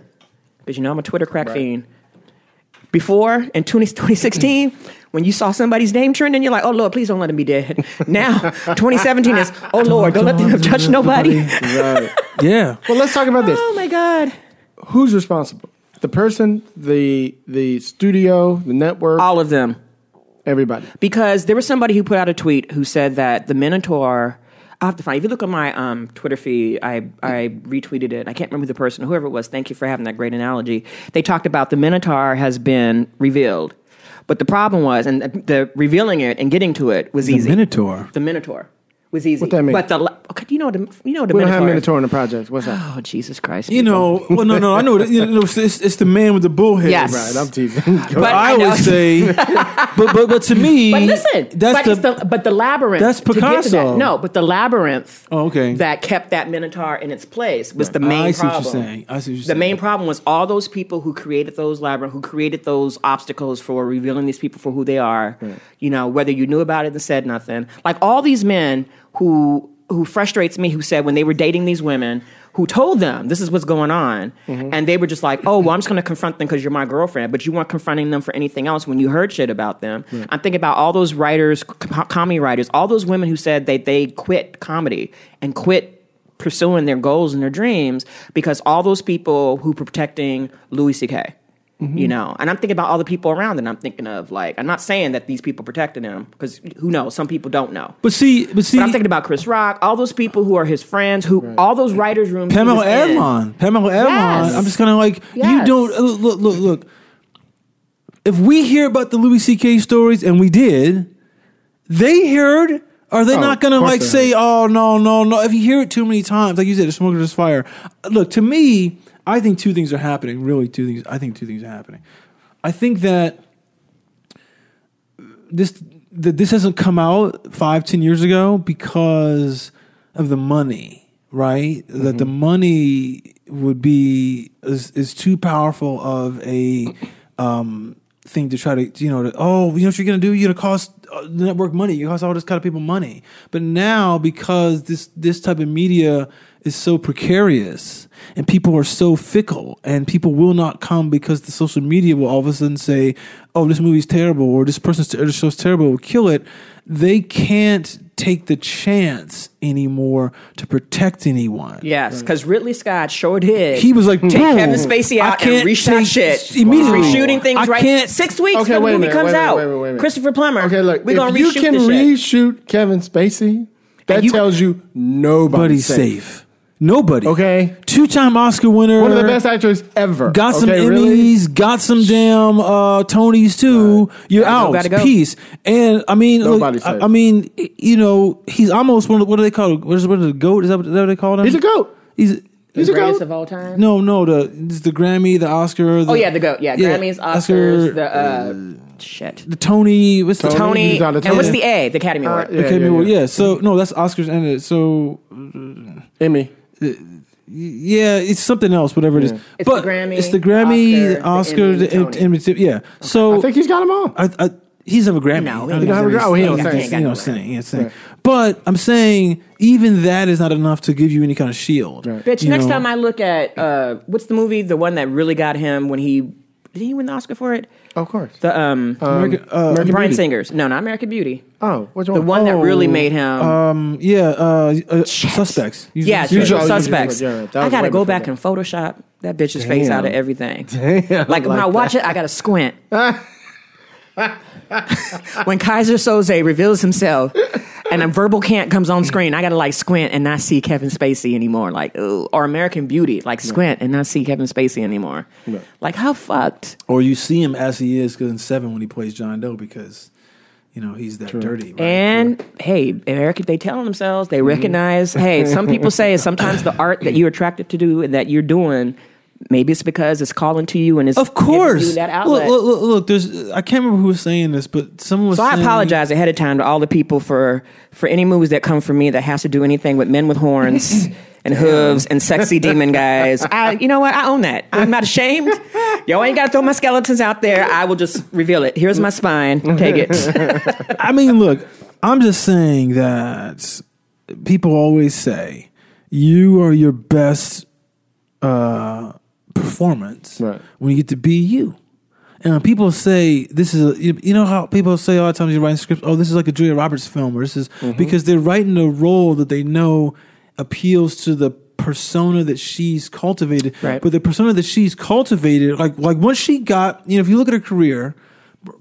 because you know I'm a Twitter crack fiend. Before in 20, 2016, when you saw somebody's name trending, you're like, "Oh Lord, please don't let him be dead." *laughs* Now 2017 is, *laughs* "Oh Lord, don't let them touch nobody." *laughs* Right. Yeah. well, let's talk about this. Oh my God! Who's responsible? The person, the the studio, the network, All of them. Everybody. because there was somebody who put out a tweet who said that the Minotaur. I have to find. If you look on my um, Twitter feed, I I retweeted it. I can't remember the person, whoever it was. Thank you for having that great analogy. They talked about the Minotaur has been revealed, but the problem was, and the, the revealing it and getting to it was easy. The easy. Minotaur. The Minotaur was easy. What that mean? But the la- okay, you know the you know the We don't Minotaur. have Minotaur in the project. What's that? Oh Jesus Christ! You people. know, well, no, no, I know. It, you know it's, it's, it's the man with the bullhead. Yes. right, I'm teasing. *laughs* But I, I would say, *laughs* but but but to me, But listen, that's but, the, it's the, but the labyrinth. That's to get to that- Picasso. no, but the labyrinth. Oh, okay. That kept that Minotaur in its place was the main I main see what problem. you're saying. I see what you're the saying. main problem was all those people who created those labyrinth, who created those obstacles for revealing these people for who they are. You know, whether you knew about it and said nothing, like all these men who who frustrates me, who said when they were dating these women. Who told them this is what's going on, Mm-hmm. and they were just like, "Oh, well, I'm just going to confront them because you're my girlfriend," but you weren't confronting them for anything else when you heard shit about them. I'm thinking about all those writers, com- comedy writers, all those women who said they they quit comedy and quit pursuing their goals and their dreams because all those people who were protecting Louis C.K. You know, and I'm thinking about all the people around, and I'm thinking of like, I'm not saying that these people protected him because who knows? Some people don't know. But see, but see, But I'm thinking about Chris Rock, all those people who are his friends, who all those writers' rooms. Pamela was in. Adlon. Pamela Adlon. Yes. I'm just kind of like you don't uh, look, look, look. If we hear about the Louis C.K. stories, and we did, they heard. Are they Oh, not going to like say, "Oh no, no, no"? If you hear it too many times, like you said, "The smoke is fire." Look, to me, I think two things are happening. Really, two things. I think two things are happening. I think that this that this hasn't come out five ten years ago because of the money right that the money would be is, is too powerful of a um thing to try to you know to, oh you know what you're gonna do you're gonna cost uh, the network money you cost all this kind of people money but now because this this type of media is so precarious and people are so fickle and people will not come because the social media will all of a sudden say, "Oh, this movie's terrible" or "This person's or this show's terrible," will kill it. They can't take the chance anymore to protect anyone. Yes, because Ridley Scott sure did. He was like, take Kevin Spacey I out can't and reshot take- shit. immediately. Reshooting things I right. can't- Six weeks Okay, till the wait a movie minute, comes wait a minute, out. wait a minute, wait a minute. Christopher Plummer. Okay, look, we gonna if you reshoot can this shit. reshoot Kevin Spacey, that you- tells you nobody's Nobody's safe. safe. Nobody. Okay. Two-time Oscar winner. One of the best actors ever. Got some okay, Emmys, really? got some damn uh, Tonys too. You're Gotta go, out. gotta go. Peace. And I mean, look, I. I mean, you know, he's almost one of the, what do they call it? What is, what is the goat? Is that that what they call him? He's a goat. He's He's a greatest of all time. no, no. The the Grammy, the Oscar. The, Oh yeah, the goat. Yeah, Yeah, Grammys, Oscar, Oscars, the uh, shit, the Tony. What's the Tony. Tony, He's a and what's the A? The Academy Award. Uh, yeah, Academy yeah, Award, yeah. yeah. So no, that's Oscars and it. So Emmy. Yeah, it's something else, whatever it is. It's but the Grammy, it's the Grammy, the Oscar, Oscar, the the, Emmy, the Emmy, Tony. yeah. So I think he's got them all. I, I, he's have a Grammy. No, he I ain't think got he's Grammy. Oh, he you don't know, sing. you know, He sing, ain't yeah, sing. Right. But I'm saying even that is not enough to give you any kind of shield. Bitch, You next know? time I look at uh, what's the movie, the one that really got him when he did he win the Oscar for it? Of course. The um, American, uh, American Brian Beauty. Singers. No, not American Beauty. Oh, which The one? one that really Oh, made him. um, yeah, uh, uh, suspects. Usually yeah, usual Usual suspects. yeah, that I was gotta way go before back that. and Photoshop that bitch's face out of everything. *laughs* Damn, Like when I watch it, I gotta squint. *laughs* when Keyser Soze reveals himself and a Verbal Kint comes on screen, I gotta like squint and not see Kevin Spacey anymore. Like, ooh. or American Beauty, like squint and not see Kevin Spacey anymore. Like, how fucked? Or you see him as he is because in Seven when he plays John Doe because you know he's that dirty. Right? And hey, American, they telling themselves they mm-hmm. recognize. Hey, some people say sometimes the art that you're attracted to do and that you're doing, maybe it's because it's calling to you and it's of course, you that look, outlet. look, look, look. There's I can't remember who was saying this, but someone was. So I apologize ahead of time to all the people for for any movies that come from me that has to do anything with men with horns *laughs* and hooves and sexy demon guys. I, you know what? I own that. I'm not ashamed. Yo ain't got to throw my skeletons out there. I will just reveal it. Here's my spine. Take it. *laughs* I mean, look, I'm just saying that people always say you are your best uh, performance Right. when you get to be you. And people say this is, a, you, know how people say all the time you're writing scripts. Oh, this is like a Julia Roberts film, or this is Mm-hmm. because they're writing a role that they know appeals to the persona that she's cultivated. Right. But the persona that she's cultivated, like like once she got, you know, if you look at her career,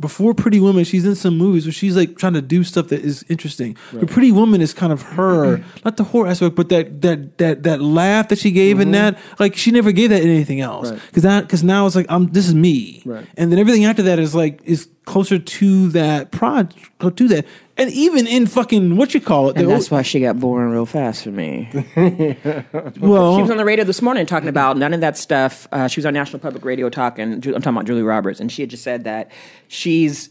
before Pretty Woman, she's in some movies where she's like trying to do stuff that is interesting. But Pretty Woman is kind of her, *clears throat* not the horror aspect, but that that that that laugh that she gave in mm-hmm. that, like she never gave that in anything else. Right. Because that because now it's like I'm this is me, Right. and then everything after that is like is closer to that prod to that, and even in fucking what you call it, And the- that's why she got boring real fast for me. *laughs* well, She was on the radio this morning talking about none of that stuff. Uh, she was on National Public Radio talking. I'm talking about Julie Roberts, and she had just said that she's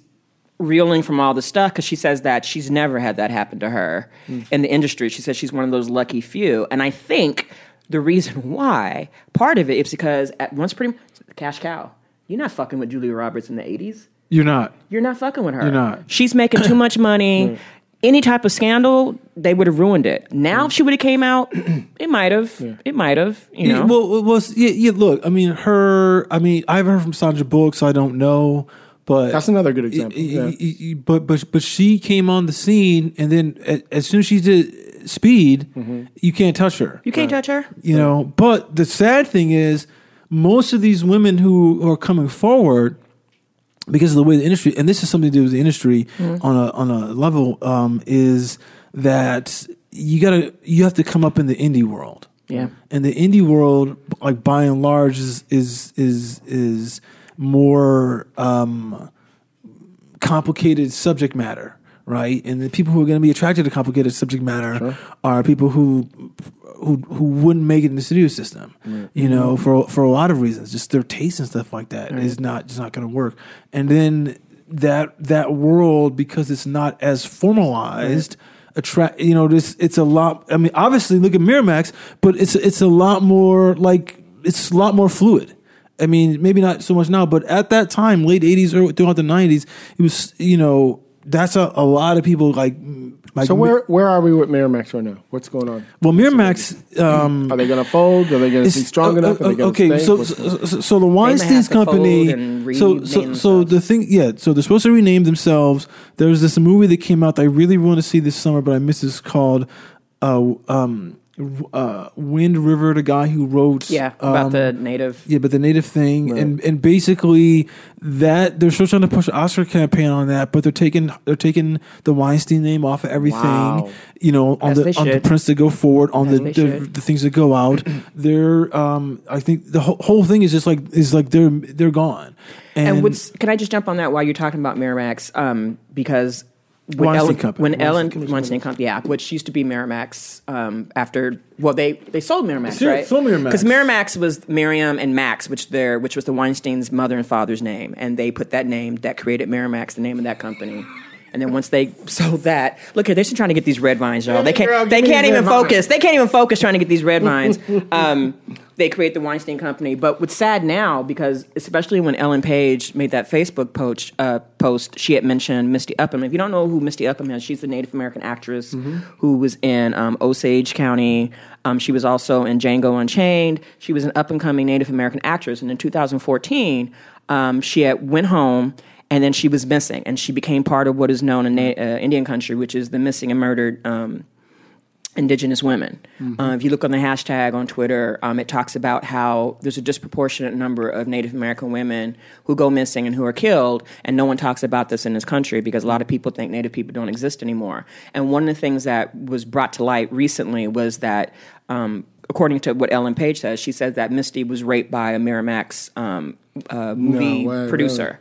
reeling from all the stuff because she says that she's never had that happen to her in the industry. She says she's one of those lucky few, and I think the reason why part of it is because at once pretty cash cow. You're not fucking with Julia Roberts in the '80s. You're not. You're not fucking with her. You're not. She's making too much money. *clears throat* Any type of scandal, they would have ruined it. Now, if she would have came out, *clears throat* it might have. It might have. You know. Yeah, well, it was yeah, yeah. Look, I mean, her. I mean, I've heard from Sandra Bullock, so I don't know, but That's another good example, Y- y- yeah. y- y- But but but she came on the scene, and then a- as soon as she did Speed, Mm-hmm. you can't touch her. you can't touch her. You know, but the sad thing is, most of these women who are coming forward because of the way the industry, and this is something to do with the industry on a on a level, um, is that you gotta you have to come up in the indie world. Yeah. and the indie world, like by and large, is is is is more um, complicated subject matter, right? And the people who are going to be attracted to complicated subject matter are people who who who wouldn't make it in the studio system, you know, for for a lot of reasons. Just their taste and stuff like that is not just not going to work. And then that that world because it's not as formalized. Attract, you know, this it's a lot. I mean, obviously, look at Miramax, but it's it's a lot more like it's a lot more fluid. I mean, maybe not so much now, but at that time, late '80s or throughout the '90s, it was you know that's a, a lot of people like. like So where where are we with Miramax right now? What's going on? Well, Miramax. Um, Are they going to fold? Are they going to be It's- strong uh, enough? Are uh, they okay, stay? so, so so so the have Weinstein's company. and So so so themselves. the thing, yeah. So they're supposed to rename themselves. There's this movie that came out that I really want to see this summer, but I missed. It's called uh, um, uh, Wind River. The guy who wrote Yeah, about um, the native. yeah, but the native thing, and and basically that they're still trying to push an Oscar campaign on that, but they're taking they're taking the Weinstein name off of everything. Wow. You know, on As the on the prints that go forward, on As the the, the things that go out. *clears throat* they're um, I think the whole, whole thing is just like is like they're they're gone. And, And what's can I just jump on that while you're talking about Miramax? Um, because when Weinstein Ellen, Company. when Ellen Weinstein- Weinstein Company, yeah, which used to be Miramax, um, after well, they they sold Miramax, right? sold Miramax. because Miramax was Miriam and Max, which their which was the Weinstein's mother and father's name, and they put that name that created Miramax, the name of that company. And then once they *laughs* sold that, look here, they're still trying to get these red vines, y'all. They can't. They can't even focus. They can't even focus trying to get these red vines. *laughs* Um, they create the Weinstein Company. But what's sad now, because especially when Ellen Page made that Facebook post, uh, post she had mentioned Misty Upham. If you don't know who Misty Upham is, she's a Native American actress who was in um, Osage County. Um, she was also in Django Unchained. She was an up and coming Native American actress. And in 2014, um, she had went home and then she was missing, and she became part of what is known in Na- uh, Indian country, which is the missing and murdered um, indigenous women. Uh, if you look on the hashtag on Twitter, um, it talks about how there's a disproportionate number of Native American women who go missing and who are killed, and no one talks about this in this country because a lot of people think Native people don't exist anymore. And one of the things that was brought to light recently was that. Um, According to what Ellen Page says, she says that Misty was raped by a Miramax um, uh, movie way, producer.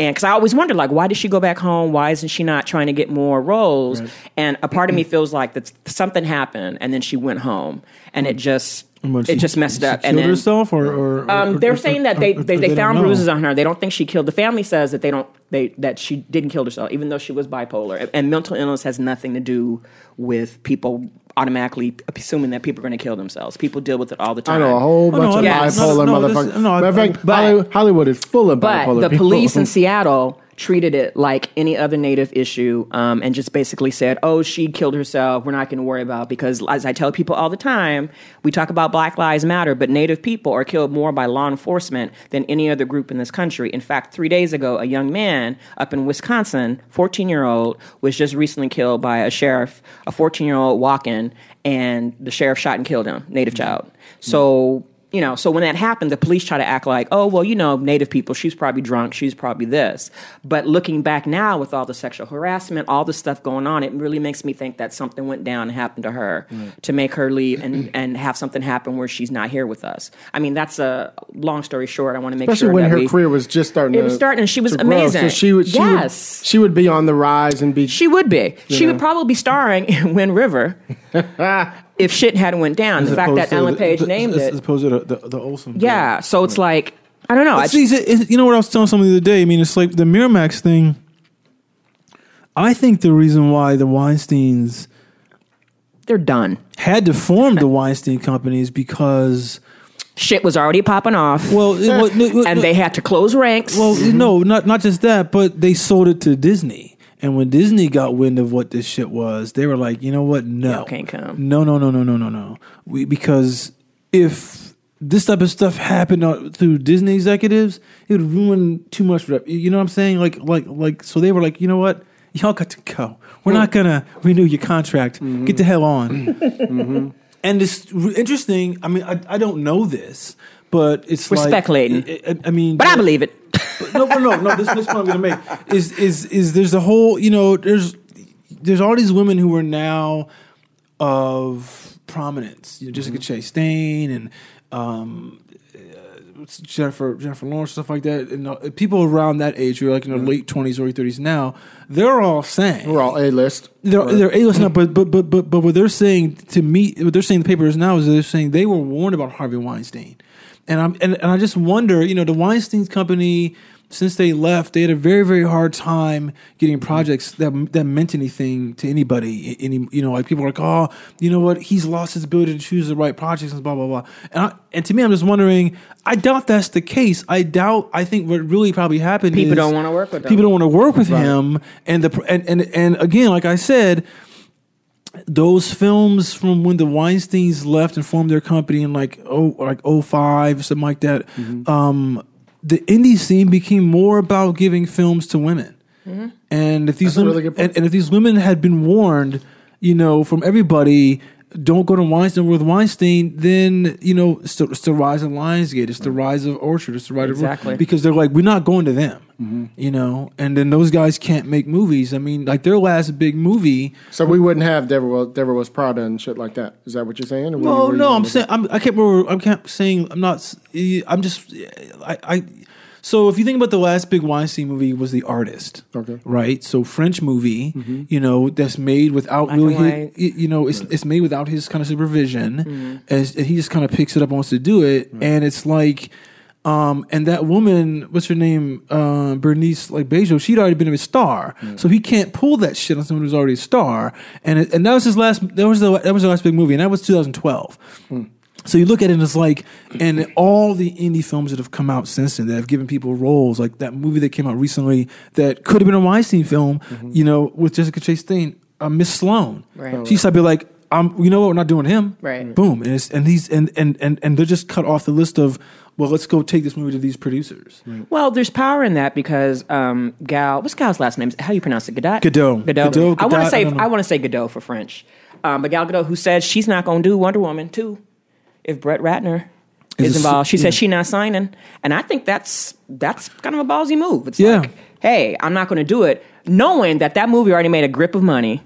And because I always wondered, like, why did she go back home? Why isn't she not trying to get more roles? And a part of me feels like that something happened, and then she went home, and it just it she- just messed she up. Killed And then, herself, or, or, or- um, they're or- saying that they they, they don't found bruises on her. They don't think she killed. The family says that they don't they that she didn't kill herself, even though she was bipolar. And mental illness has nothing to do with people automatically assuming that people are going to kill themselves. People deal with it all the time. I know a whole Oh, bunch no, of yeah. bipolar No, no, this- motherfuckers. no, I- Matter of fact, but- Hollywood, Hollywood is full of But bipolar the people. police in *laughs* Seattle treated it like any other native issue um, and just basically said, oh, she killed herself. We're not going to worry about it. because, as I tell people all the time, we talk about Black Lives Matter, but native people are killed more by law enforcement than any other group in this country. In fact, three days ago, a young man up in Wisconsin, 14 year old, was just recently killed by a sheriff, a 14 year old walk in, and the sheriff shot and killed him, native child. So, you know, so when that happened, the police try to act like, oh, well, you know, Native people, she's probably drunk, she's probably this. But looking back now with all the sexual harassment, all the stuff going on, it really makes me think that something went down and happened to her to make her leave and, *clears throat* and have something happen where she's not here with us. I mean, that's a long story short. I want to make Especially sure when her we, career was just starting. It to, was starting, and she was amazing. So she would. She Yes. Would, she would be on the rise and be. She would be. She know? would probably be starring *laughs* in Wind River *laughs* if shit hadn't went down. As the fact that Ellen Page the- named as, it. as opposed to the, the, the Olsen. yeah. So it's like, I don't know. I, See, it's- it's- you know what I was telling someone the other day? I mean, it's like the Miramax thing. I think the reason why the Weinsteins they're done. had to form the Weinstein Company is because, Shit was already popping off. well, it, wa- no, *laughs* no, and they had to close ranks. well, mm-hmm. no, not not just that, but they sold it to Disney. And when Disney got wind of what this shit was, they were like, you know what? No, Y'all can't come. No, no, no, no, no, no, no. We because if this type of stuff happened uh, through Disney executives, it would ruin too much. Rep- you know what I'm saying? Like, like, like. So they were like, you know what? Y'all got to go. We're not gonna renew your contract. Get the hell on. And it's interesting. I mean, I, I don't know this, but it's We're like, speculating. I, I- I mean, but I believe it. But no, no, no, no. This next point I'm going to make is is is there's a whole you know there's there's all these women who are now of prominence. You know, Jessica Chastain and um, Jennifer Jennifer Lawrence stuff like that, and uh, people around that age who are like in their late twenties, early thirties now. They're all saying We're all A list. they're they're A-list now, but but but but but what they're saying to me, what they're saying in the papers now is they're saying they were warned about Harvey Weinstein, and I'm and, and I just wonder, you know, the Weinstein's company since they left, they had a very very hard time getting projects that that meant anything to anybody. Any you know, like people are like, oh, you know what? He's lost his ability to choose the right projects and blah blah blah. And I, and to me, I'm just wondering. I doubt that's the case. I doubt. I think what really probably happened. People is don't wanna work with them. People don't want to work with him. And the and, and and again, like I said, those films from when the Weinsteins left and formed their company in like oh like 05, something like that. Mm-hmm. Um, the indie scene became more about giving films to women. And if these women, really and, and if these women had been warned, you know, from everybody, don't go to Weinstein with Weinstein, then you know it's the, it's the rise of Lionsgate, it's the rise of Orchard, it's the rise Exactly. of because they're like we're not going to them, Mm-hmm. you know, and then those guys can't make movies. I mean, like their last big movie. So we wouldn't have Deborah, Devil Wears Prada and shit like that. Is that what you're saying? Or No, you- no, were I'm saying I'm, I can't remember. I can't saying I'm not. s- I'm just. I, I. So if you think about the last big Weinstein movie was The Artist. Okay. Right. So French movie. You know that's made without Black really. his- you know, it's it's made without his kind of supervision, as and he just kind of picks it up and wants to do it, and it's like. Um, and that woman, what's her name? Uh, Bernice, like Bejo, she'd already been a star, so he can't pull that shit on someone who's already a star. And it, and that was his last. That was the that was the last big movie, and that was 2012. So you look at it and it's like, and all the indie films that have come out since then that have given people roles, like that movie that came out recently that could have been a Weinstein film, you know, with Jessica Chastain, uh, Miss Sloane. Right. She used to be like, um, you know what, we're not doing him. Right. Boom. And it's, and he's and, and and and they're just cut off the list of, well, let's go take this movie to these producers. Well, there's power in that because um, Gal, what's Gal's last name? How do you pronounce it? Godot. Godot. Godot. Godot, I want to say I. I, want to say Godot for French, um, but Gal Gadot, who said she's not going to do Wonder Woman two if Brett Ratner Is is, involved. She yeah. said she's not signing, and I think that's that's kind of a ballsy move. It's Yeah. like, hey, I'm not going to do it, knowing that that movie already made a grip of money,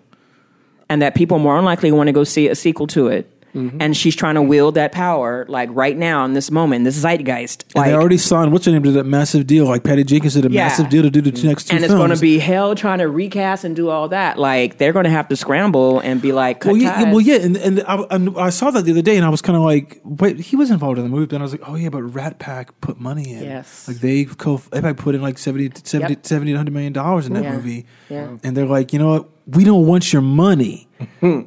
and that people more than likely want to go see a sequel to it. Mm-hmm. And she's trying to wield that power, like right now in this moment, this zeitgeist. And Like, they already signed, what's her name, to that massive deal. Like Patty Jenkins did a Yeah. massive deal to do the next two and it's going to be hell trying to recast and do all that. Like they're going to have to scramble and be like, cut well, yeah, ties. well, yeah, and, and, I, and I saw that the other day, and I was kind of like, wait, he was involved in the movie, but then I was like, oh yeah, but RatPac put money in. Yes. like they co, RatPac put in like 70, 70, Yep. 70 100 million dollars in that Yeah. movie, Yeah. and they're like, you know what, we don't want your money. you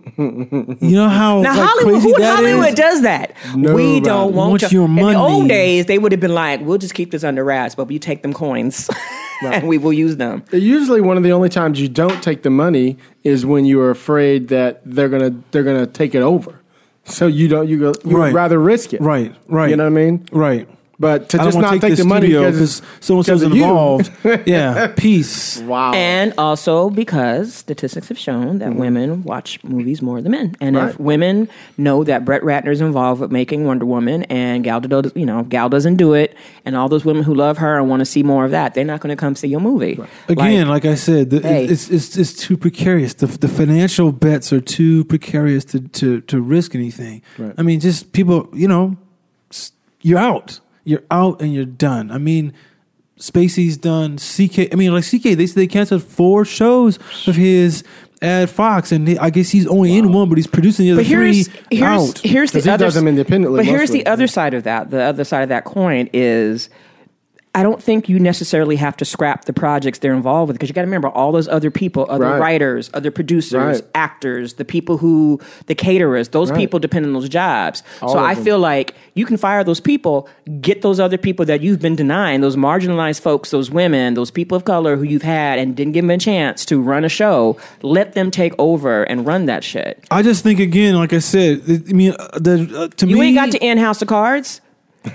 know how Now like, Hollywood, crazy who that Hollywood is? does that? No, we don't want, Want your, your In the old days, they would have been like, "We'll just keep this under wraps, but you take them coins, *laughs* and we will use them." Usually, one of the only times you don't take the money is when you are afraid that they're gonna they're gonna take it over. So you don't you go you Right. would rather risk it, Right, right. You know what I mean? Right. But to just not take, take the money because so and so's because of you. involved. *laughs* yeah, peace. wow, And also because statistics have shown that mm-hmm. women watch movies more than men. And if women know that Brett Ratner's involved with making Wonder Woman and Gal Gadot, you know, Gal doesn't do it, and all those women who love her and want to see more of that, they're not going to come see your movie. Again, Like, like, I said, the, Hey. it's, it's it's too precarious. The, the financial bets are too precarious to, to, to risk anything. Right. I mean, just people, you know, you're out. You're out and you're done. I mean, Spacey's done. CK, I mean, like CK, they said they canceled four shows of his at Fox, and they, I guess he's only in one, but he's producing the other but here's three here's out. here's 'Cause the he other does them independently But here's the other side of that. The other side of that coin is. I don't think you necessarily have to scrap the projects they're involved with because you got to remember all those other people, other Right. writers, other producers, Right. actors, the people who, the caterers, those Right. people depend on those jobs. All so I them. feel like you can fire those people, get those other people that you've been denying, those marginalized folks, those women, those people of color who you've had and didn't give them a chance to run a show. Let them take over and run that shit. I just think again, like I said, I mean, uh, the, uh, to You me, You ain't got to in house the Cards.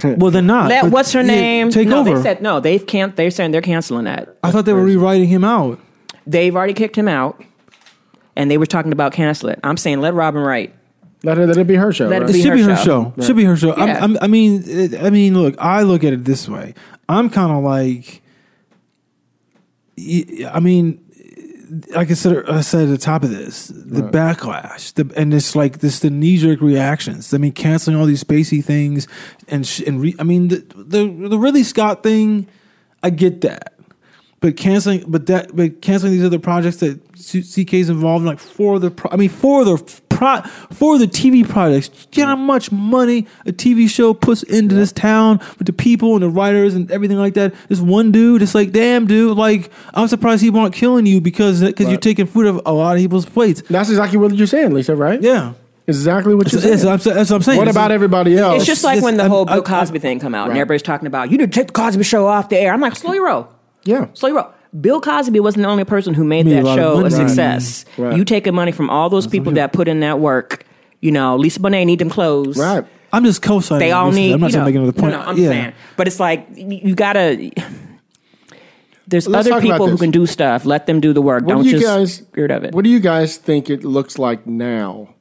Well, they're not. Let, what's her yeah, name? Take no, over. they said no. They've can't. They're saying they're canceling that. I thought they were rewriting him out. They've already kicked him out, and they were talking about cancel it. I'm saying let Robin write. let it, let it be her show. Let it right? It be should her be her show. show. Should be her show. I'm- I'm, I mean, it, I mean, look, I look at it this way. I'm kind of like, I mean, like I said, I said at the top of this, the backlash, the, and it's like this, the knee jerk reactions. I mean, canceling all these spacey things, and sh- and re, I mean, the, the the Ridley Scott thing, I get that. But canceling, but that, but canceling these other projects that CK is involved in, like four of the, pro- I mean, four of the f- pro- for the TV projects. Do you know how much money a TV show puts into this town with the people and the writers and everything like that? This one dude, it's like, damn, dude, like I'm surprised he won't killing you because because you're taking food of a lot of people's plates. That's exactly what you're saying, Lisa. Right? Yeah, Exactly what you're that's, saying. that's, that's what I'm saying. what It's- about everybody else? It's just like this- when the I'm- whole Bill I- I- Cosby thing come out, and everybody's talking about you need to take the Cosby Show off the air. I'm like, slow your roll, yeah. slow your roll. Bill Cosby wasn't the only person who made Made a that lot of show a money. success. Right. You taking money from all those people that put in that work. You know, Lisa Bonet need them clothes. Right. I'm just co-signing. They all this. need. I'm not you know, making another point. No, I'm yeah. saying, but it's like you you gotta. There's Let's other talk about people who this. can do stuff. Let them do the work. What Don't do you just guys get rid of it. What do you guys think it looks like now?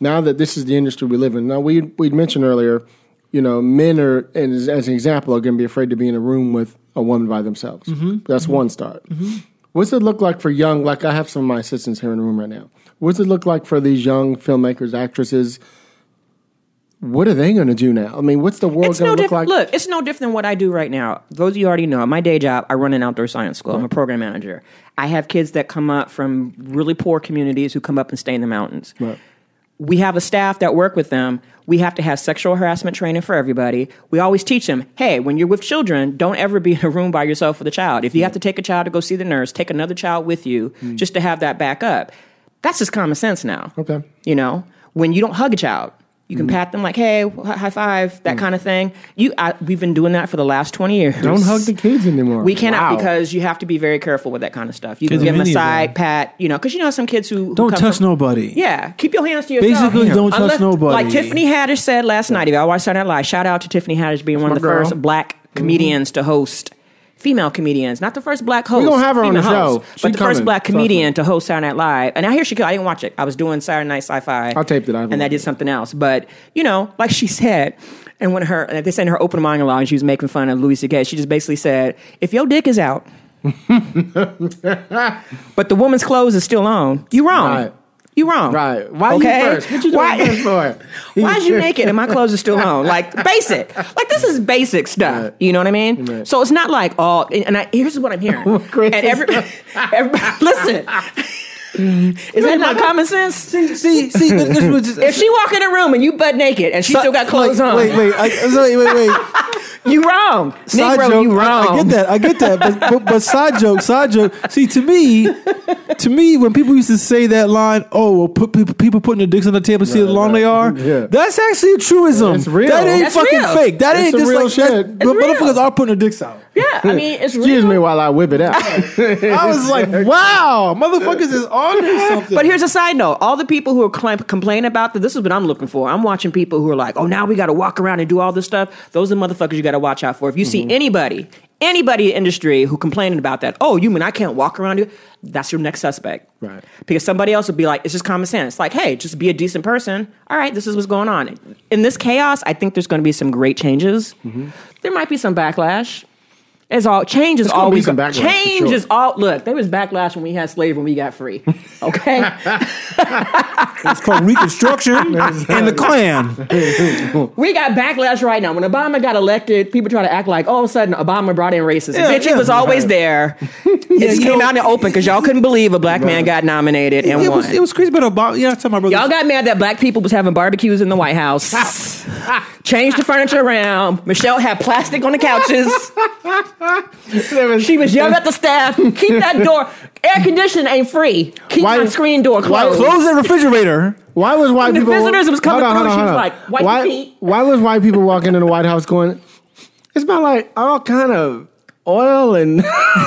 Now that this is the industry we live in. Now we we mentioned earlier, you know, men are as, as an example are going to be afraid to be in a room with a woman by themselves. Mm-hmm. That's one start. What's it look like for young? Like I have some of my assistants here in the room right now. What's it look like for these young filmmakers, actresses? What are they going to do now? I mean, what's the world going no to look different. like? Look, it's no different than what I do right now. Those of you already know, my day job, I run an outdoor science school. I'm a program manager. I have kids that come up from really poor communities who come up and stay in the mountains. Right. We have a staff that work with them. We have to have sexual harassment training for everybody. We always teach them, hey, when you're with children, don't ever be in a room by yourself with a child. If you have to take a child to go see the nurse, take another child with you just to have that backup. That's just common sense now. Okay. You know, when you don't hug a child, you can pat them like, "Hey, high five, that mm. kind of thing. You, I, we've been doing that for the last twenty years. Don't hug the kids anymore. We cannot Wow. because you have to be very careful with that kind of stuff. You can give them a side pat, you know, because you know some kids who, who Don't touch from- nobody. Yeah, keep your hands to yourself. Basically, don't touch nobody. Like Tiffany Haddish said last night. If y'all watch Saturday Night Live, shout out to Tiffany Haddish being one of the girl. first black mm-hmm. comedians to host. Female comedians, not the first black host. gonna have her on the show. host, but the first black comedian to host Saturday Night Live. And I hear she could. I didn't watch it. I was doing Saturday Night Sci-Fi. I taped it. I and I did it. something else. But you know, like she said, and when her they said in her open monologue, and she was making fun of Louis C.K. She just basically said, "If your dick is out, *laughs* but the woman's clothes is still on, you wrong. Right. You wrong. Right. Why okay? you first? What you doing Why- first *laughs* for? Why is you naked and my clothes are still *laughs* on? Like basic. Like this is basic stuff. Right. You know what I mean? Right. So it's not like oh, all. And I, here's what I'm hearing. *laughs* And every, everybody, listen. Mm. is that not common sense? See, see, see this was just, If she walk in a room and you butt naked and she still got clothes like, on, Wait, wait, I, wait, wait, wait. *laughs* you wrong. Side Negro, joke. you wrong. I, get that. I get that. But, but but side joke. Side joke. See, to me, to me, when people used to say that line, "Oh, well, put people, people putting their dicks on the table, see how long right. they are." Yeah. That's actually a truism. It's real. That ain't That's fucking real. fake. That It's ain't some just real like that's- shit. But It's real. motherfuckers are putting their dicks out. Yeah, I *laughs* mean, it's Excuse real. me while I whip it out. *laughs* I was like, wow, motherfuckers is on to *laughs* something. But here's a side note: all the people who are cl- complaining about that, this is what I'm looking for. I'm watching people who are like, "Oh, now we got to walk around and do all this stuff." Those are the motherfuckers you got to watch out for. If you see Mm-hmm. anybody, anybody in the industry who complaining about that, oh, you mean I can't walk around here? That's your next suspect, Right. Because somebody else would be like, "It's just common sense." Like, hey, just be a decent person. All right, this is what's going on. In this chaos, I think there's going to be some great changes. Mm-hmm. There might be some backlash. It's all change is gonna be always some backlash, change sure. is all look. There was backlash when we had slavery when we got free. *laughs* Okay. it's called Reconstruction *laughs* and the Klan. We got backlash right now. When Obama got elected, people try to act like all of a sudden Obama brought in racism. Yeah, Bitch, *laughs* yeah. it was always there. It just came know- out in the open because y'all couldn't believe a black man got nominated and It won. was, it was crazy about Obama. Yeah, I tell my brother. Y'all got mad that black people was having barbecues in the White House. Changed the furniture around. Michelle had plastic on the couches. *laughs* She was yelling at the staff. Keep that door. Air conditioning ain't free. Keep Why- my screen door closed. why- closed. close the refrigerator. Why was white When the people? visitors was coming on, through, on, she was on. like, "Wipe your why, feet." Why was white people walking in the White House going? It's about like all kind of oil and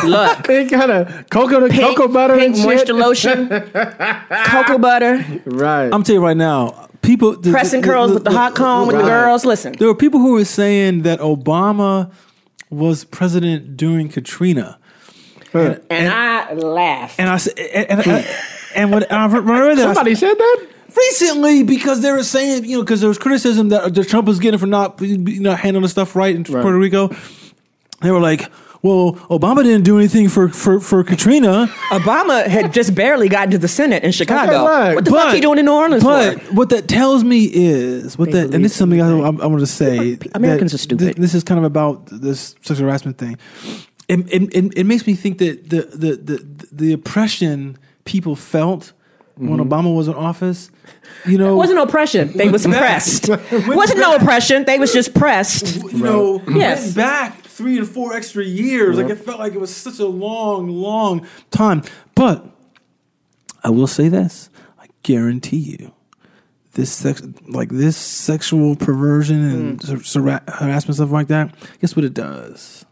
Look. *laughs* kind of cocoa Pink, cocoa butter pink and shit. moisture lotion, *laughs* cocoa butter, Right. I'm telling you right now, people pressing the- curls the- with the the- hot comb with the girls. Listen, There were people who were saying that Obama was president during Katrina, and I laughed. and I said, and, and, and, and when I remember that I Somebody said that. recently because they were saying, you know, because there was criticism that, uh, that Trump was getting for not, you know, handling the stuff right in Right. Puerto Rico. They were like, "Well, Obama didn't do anything for for, for Katrina." Obama had just barely gotten to the Senate in Chicago. right. What the fuck he doing in New Orleans But for? what that tells me is what They that, and this is something I, I, I want to say. Americans that are stupid. thi- this is kind of about this sexual harassment thing. It, it, it, it makes me think that the, the the the oppression people felt when Obama was in office. You know, It wasn't oppression. They was *laughs* pressed. It wasn't no oppression. They was just pressed. you know, Yes. went back three and four extra years. Like it felt like it was such a long, long time. But I will say this: I guarantee you, this sex, like this sexual perversion and Mm. s- sara- harassment stuff like that. Guess what it does?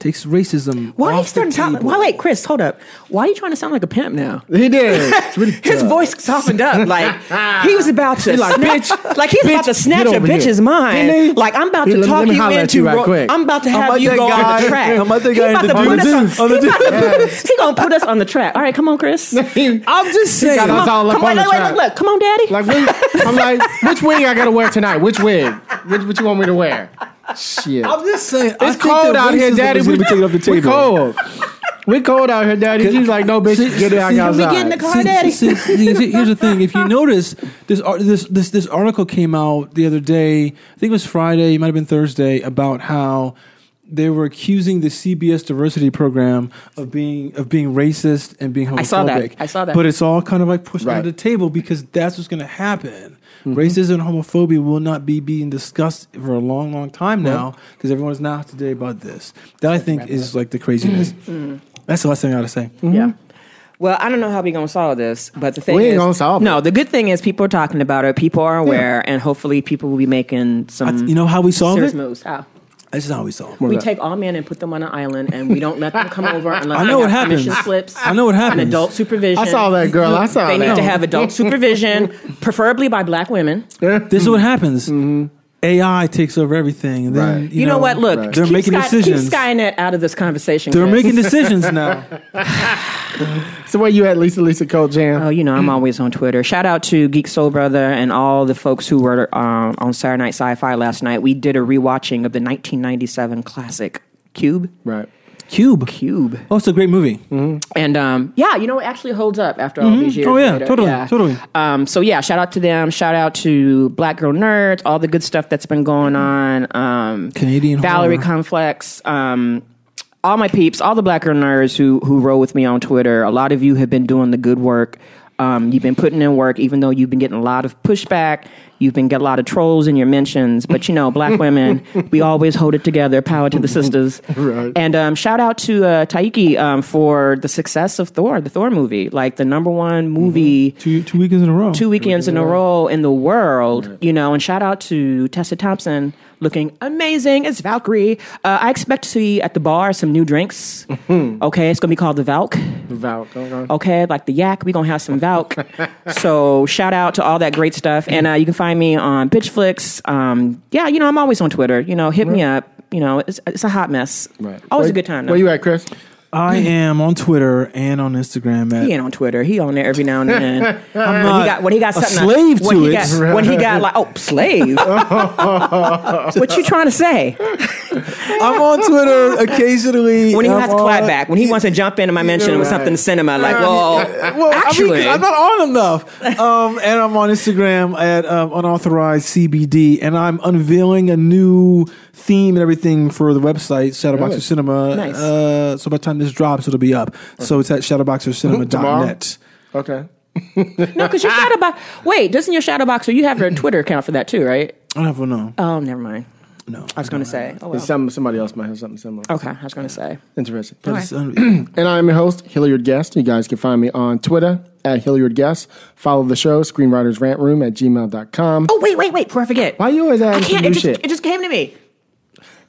Takes racism. Why are you off the starting to sound? table. Why wait, Chris? Hold up. Why are you trying to sound like a pimp now? He did. *laughs* Really His voice softened up, like *laughs* he was about to like, snatch, "Bitch, like he's about to snatch a over here." bitch's mind. Like I'm about to let talk let you into. you right ro- quick. I'm about to have like you that go on the track. I'm like guy about to put us on. on the He about he gonna put us on the track. All right, come on, Chris. *laughs* I'm just saying. got us all on, on wait, wait, look, look, come on, Daddy. Like, I'm like, which wig I gotta wear tonight? Which wig? Which, what you want me to wear? Shit. I'm just saying. It's think cold out here, Daddy. is We, gonna be taken off the we table. cold. We cold out here, Daddy. She's like, no, bitch, See- get it out see, outside. we get in the car, See- Daddy. see- see- see, here's the thing. If you notice, this, this this this article came out the other day. I think it was Friday. It might have been Thursday. About how they were accusing the CBS diversity program of being of being racist and being homophobic. I saw that. I saw that. But it's all kind of like pushed Right. under the table because that's what's going to happen. Mm-hmm. Racism and homophobia will not be being discussed for a long, long time now because everyone is now today about this. That I think is like the craziness. *laughs* Mm-hmm. That's the last thing I got to say. Yeah. Well, I don't know how we're gonna solve this, but the thing We ain't is, gonna solve it. no. The good thing is people are talking about it, people are aware, and hopefully people will be making some. I- you know how we solve serious it? moves. How? This is how we solve. it. We take all men and put them on an island, and we don't let them come *laughs* over unless I know they what have permission happens. slips. I know what And happens. adult supervision. I saw that girl. I saw that. They that. need to have adult *laughs* supervision, preferably by black women. This is what happens. Mm-hmm. AI takes over everything, and then. Right. you, You, know, what? Look, right. they're keep making Sky, decisions. Keep Skynet out of this conversation. They're Chris. making decisions *laughs* now. *laughs* So where you at, Lisa Lisa Cult Jam? Oh, you know, I'm always on Twitter. Shout out to Geek Soul Brother and all the folks who were um, on Saturday Night Sci-Fi last night. We did a rewatching of the 1997 classic Cube. right. Cube. Cube. Oh, it's a great movie. And um, yeah, you know, it actually holds up after all these years. Oh, yeah, later. totally, totally. Um, so yeah, shout out to them. Shout out to Black Girl Nerds, all the good stuff that's been going on. Um, Canadian Valerie horror. Complex. Um, all my peeps, all the Black Girl Nerds who who roll with me on Twitter. A lot of you have been doing the good work. Um, you've been putting in work, even though you've been getting a lot of pushback. You've been getting a lot of trolls in your mentions, but you know, black *laughs* women, we always hold it together. Power to the *laughs* sisters. Right. And um, shout out to uh, Taika um, for the success of Thor, the Thor movie, like the number one movie Two two weekends in a row. two weekends in a row in the world, you know, and shout out to Tessa Thompson looking amazing as Valkyrie. Uh, I expect to see at the bar some new drinks. Okay, it's gonna be called the Valk. Val, okay. Okay, like the yak, we gonna have some Valk. *laughs* so shout out to all that great stuff, and uh, you can find me on Bitchflix. Um, yeah, you know, I'm always on Twitter. You know, hit me up. You know, it's, it's a hot mess. Right. Always Where- a good time. Though. Where you at, Chris? I am on Twitter and on Instagram at He ain't on Twitter. He on there every now and *laughs* then. I'm when not he got when he got a something slave when to he it. Got, when he got like oh slave. *laughs* what you trying to say? I'm on Twitter occasionally. When he I'm has to clap back. When he wants to jump into my mention with right. something cinema, like well, Well, actually, I mean, I'm not on enough. Um, and I'm on Instagram at um, unauthorized CBD, and I'm unveiling a new theme and everything for the website Shadowboxer Really? Cinema. Nice. Uh, so by the time this drops, it'll be up. So it's at shadowboxercinema.net. Okay. *laughs* no, because your *laughs* Shadowbox. Wait, doesn't your shadow boxer? You have a Twitter account for that too, right? I don't know. Oh, never mind. No, I was going to say. Oh, well. Some, somebody else might have something similar. Okay, I was going to say. Interesting. But it's un- And I'm your host, Hilliard Guess. You guys can find me on Twitter at Hilliard Guess. Follow the show, Screenwriters Rant Room at gmail.com. Oh wait, wait, wait! Before I forget, Why are you always I adding can't. new It just, shit? it just came to me.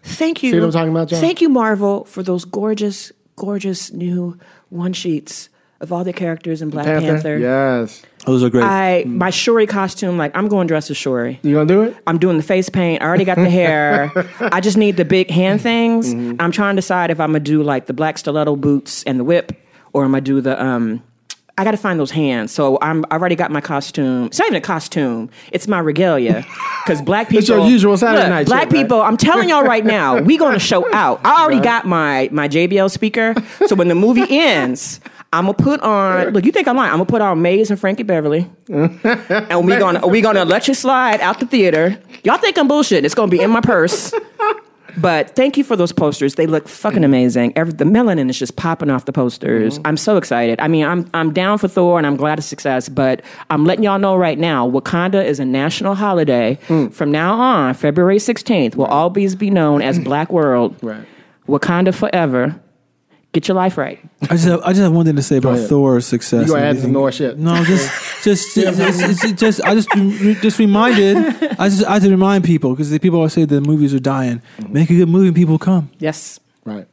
Thank you. See what I'm talking about, John? Thank you, Marvel, for those gorgeous, gorgeous new one sheets of all the characters in Black Panther. Yes. those are great. I my Shuri costume, like I'm going dressed as Shuri. You gonna do it? I'm doing the face paint. I already got the hair. *laughs* I just need the big hand things. Mm-hmm. I'm trying to decide if I'm gonna do like the black stiletto boots and the whip, or I'm I do the um. I got to find those hands. So I'm I already got my costume. It's not even a costume. It's my regalia. Because *laughs* black people. It's your usual Saturday Look, night Black shit, right? people. I'm telling y'all right now, we gonna show *laughs* out. I already got my my JBL speaker. So when the movie *laughs* ends. I'm gonna put on. Look, you think I'm lying? I'm gonna put on Maze and Frankie Beverly, and we gonna we gonna let you slide out the theater. Y'all think I'm bullshit? It's gonna be in my purse. But thank you for those posters. They look fucking amazing. Every, the melanin is just popping off the posters. Mm-hmm. I'm so excited. I mean, I'm I'm down for Thor and I'm glad of success. But I'm letting y'all know right now, Wakanda is a national holiday mm. from now on. February 16th will always be known as *clears throat* Black World. Right. Wakanda forever. Get your life right. I just have, I just have one thing to say about ahead. Thor's success. You gonna and add some everything. more shit. No, just *laughs* just just, just, just, just- I just just reminded. I just I had to remind people because the people always say the movies are dying. Make a good movie, and people come. Yes. Right.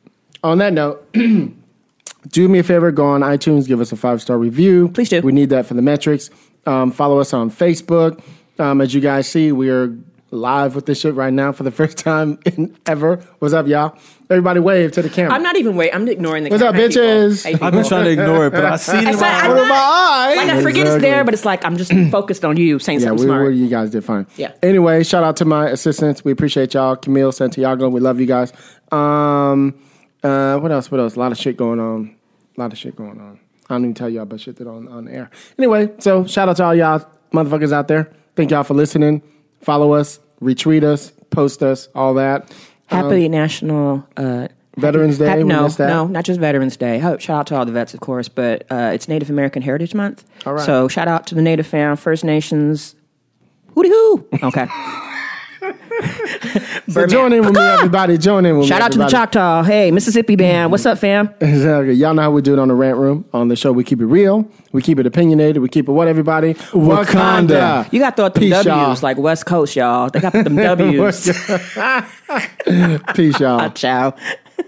On that note, *clears throat* do me a favor, go on iTunes, give us a five star review. Please do. We need that for the metrics. Um, follow us on Facebook. Um, as you guys see, we are live with this shit right now for the first time *laughs* in ever. What's up, y'all? Everybody wave to the camera. I'm not even wait. I'm ignoring the What's up, camera. Hey, people. bitches? Hey, I've been trying to ignore it, but I *laughs* see it. in said, my I'm eye. not- my eye. Like I forget it's there, but it's like I'm just *clears throat* focused on you saying Yeah, something we, smart. we, you guys did fine. Yeah. Anyway, shout out to my assistants. We appreciate y'all. Camille, Santiago, we love you guys. Um, uh, what else? What else? A lot of shit going on. A lot of shit going on. I don't even tell y'all about shit that on on air. Anyway, so shout out to all y'all motherfuckers out there. Thank y'all for listening. Follow us, retweet us, post us, all that. Happy National uh, Veterans Day, happy- no, that. no, not just Veterans Day. Ho- Shout out to all the vets, of course, but uh, it's Native American Heritage Month. All right. So shout out to the Native fam, First Nations. Hooty hoo. Okay. *laughs* *laughs* So join in with me, everybody. Join in with me. shout out to the. Choctaw. Hey, Mississippi band. What's up, fam? Exactly. Y'all know how we do it on the rant room. On the show, we keep it real. We keep it opinionated. We keep it what everybody? Wakanda. You got to throw up them Peace, W's y'all. like West Coast, y'all. They got them *laughs* W's. Peace, y'all. *laughs* Ciao.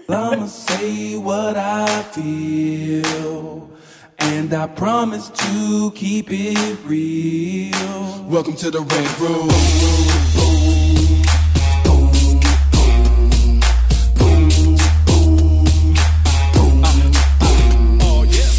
I'ma say what I feel. And I promise to keep it real. Welcome to the Rant Room.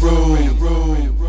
Room.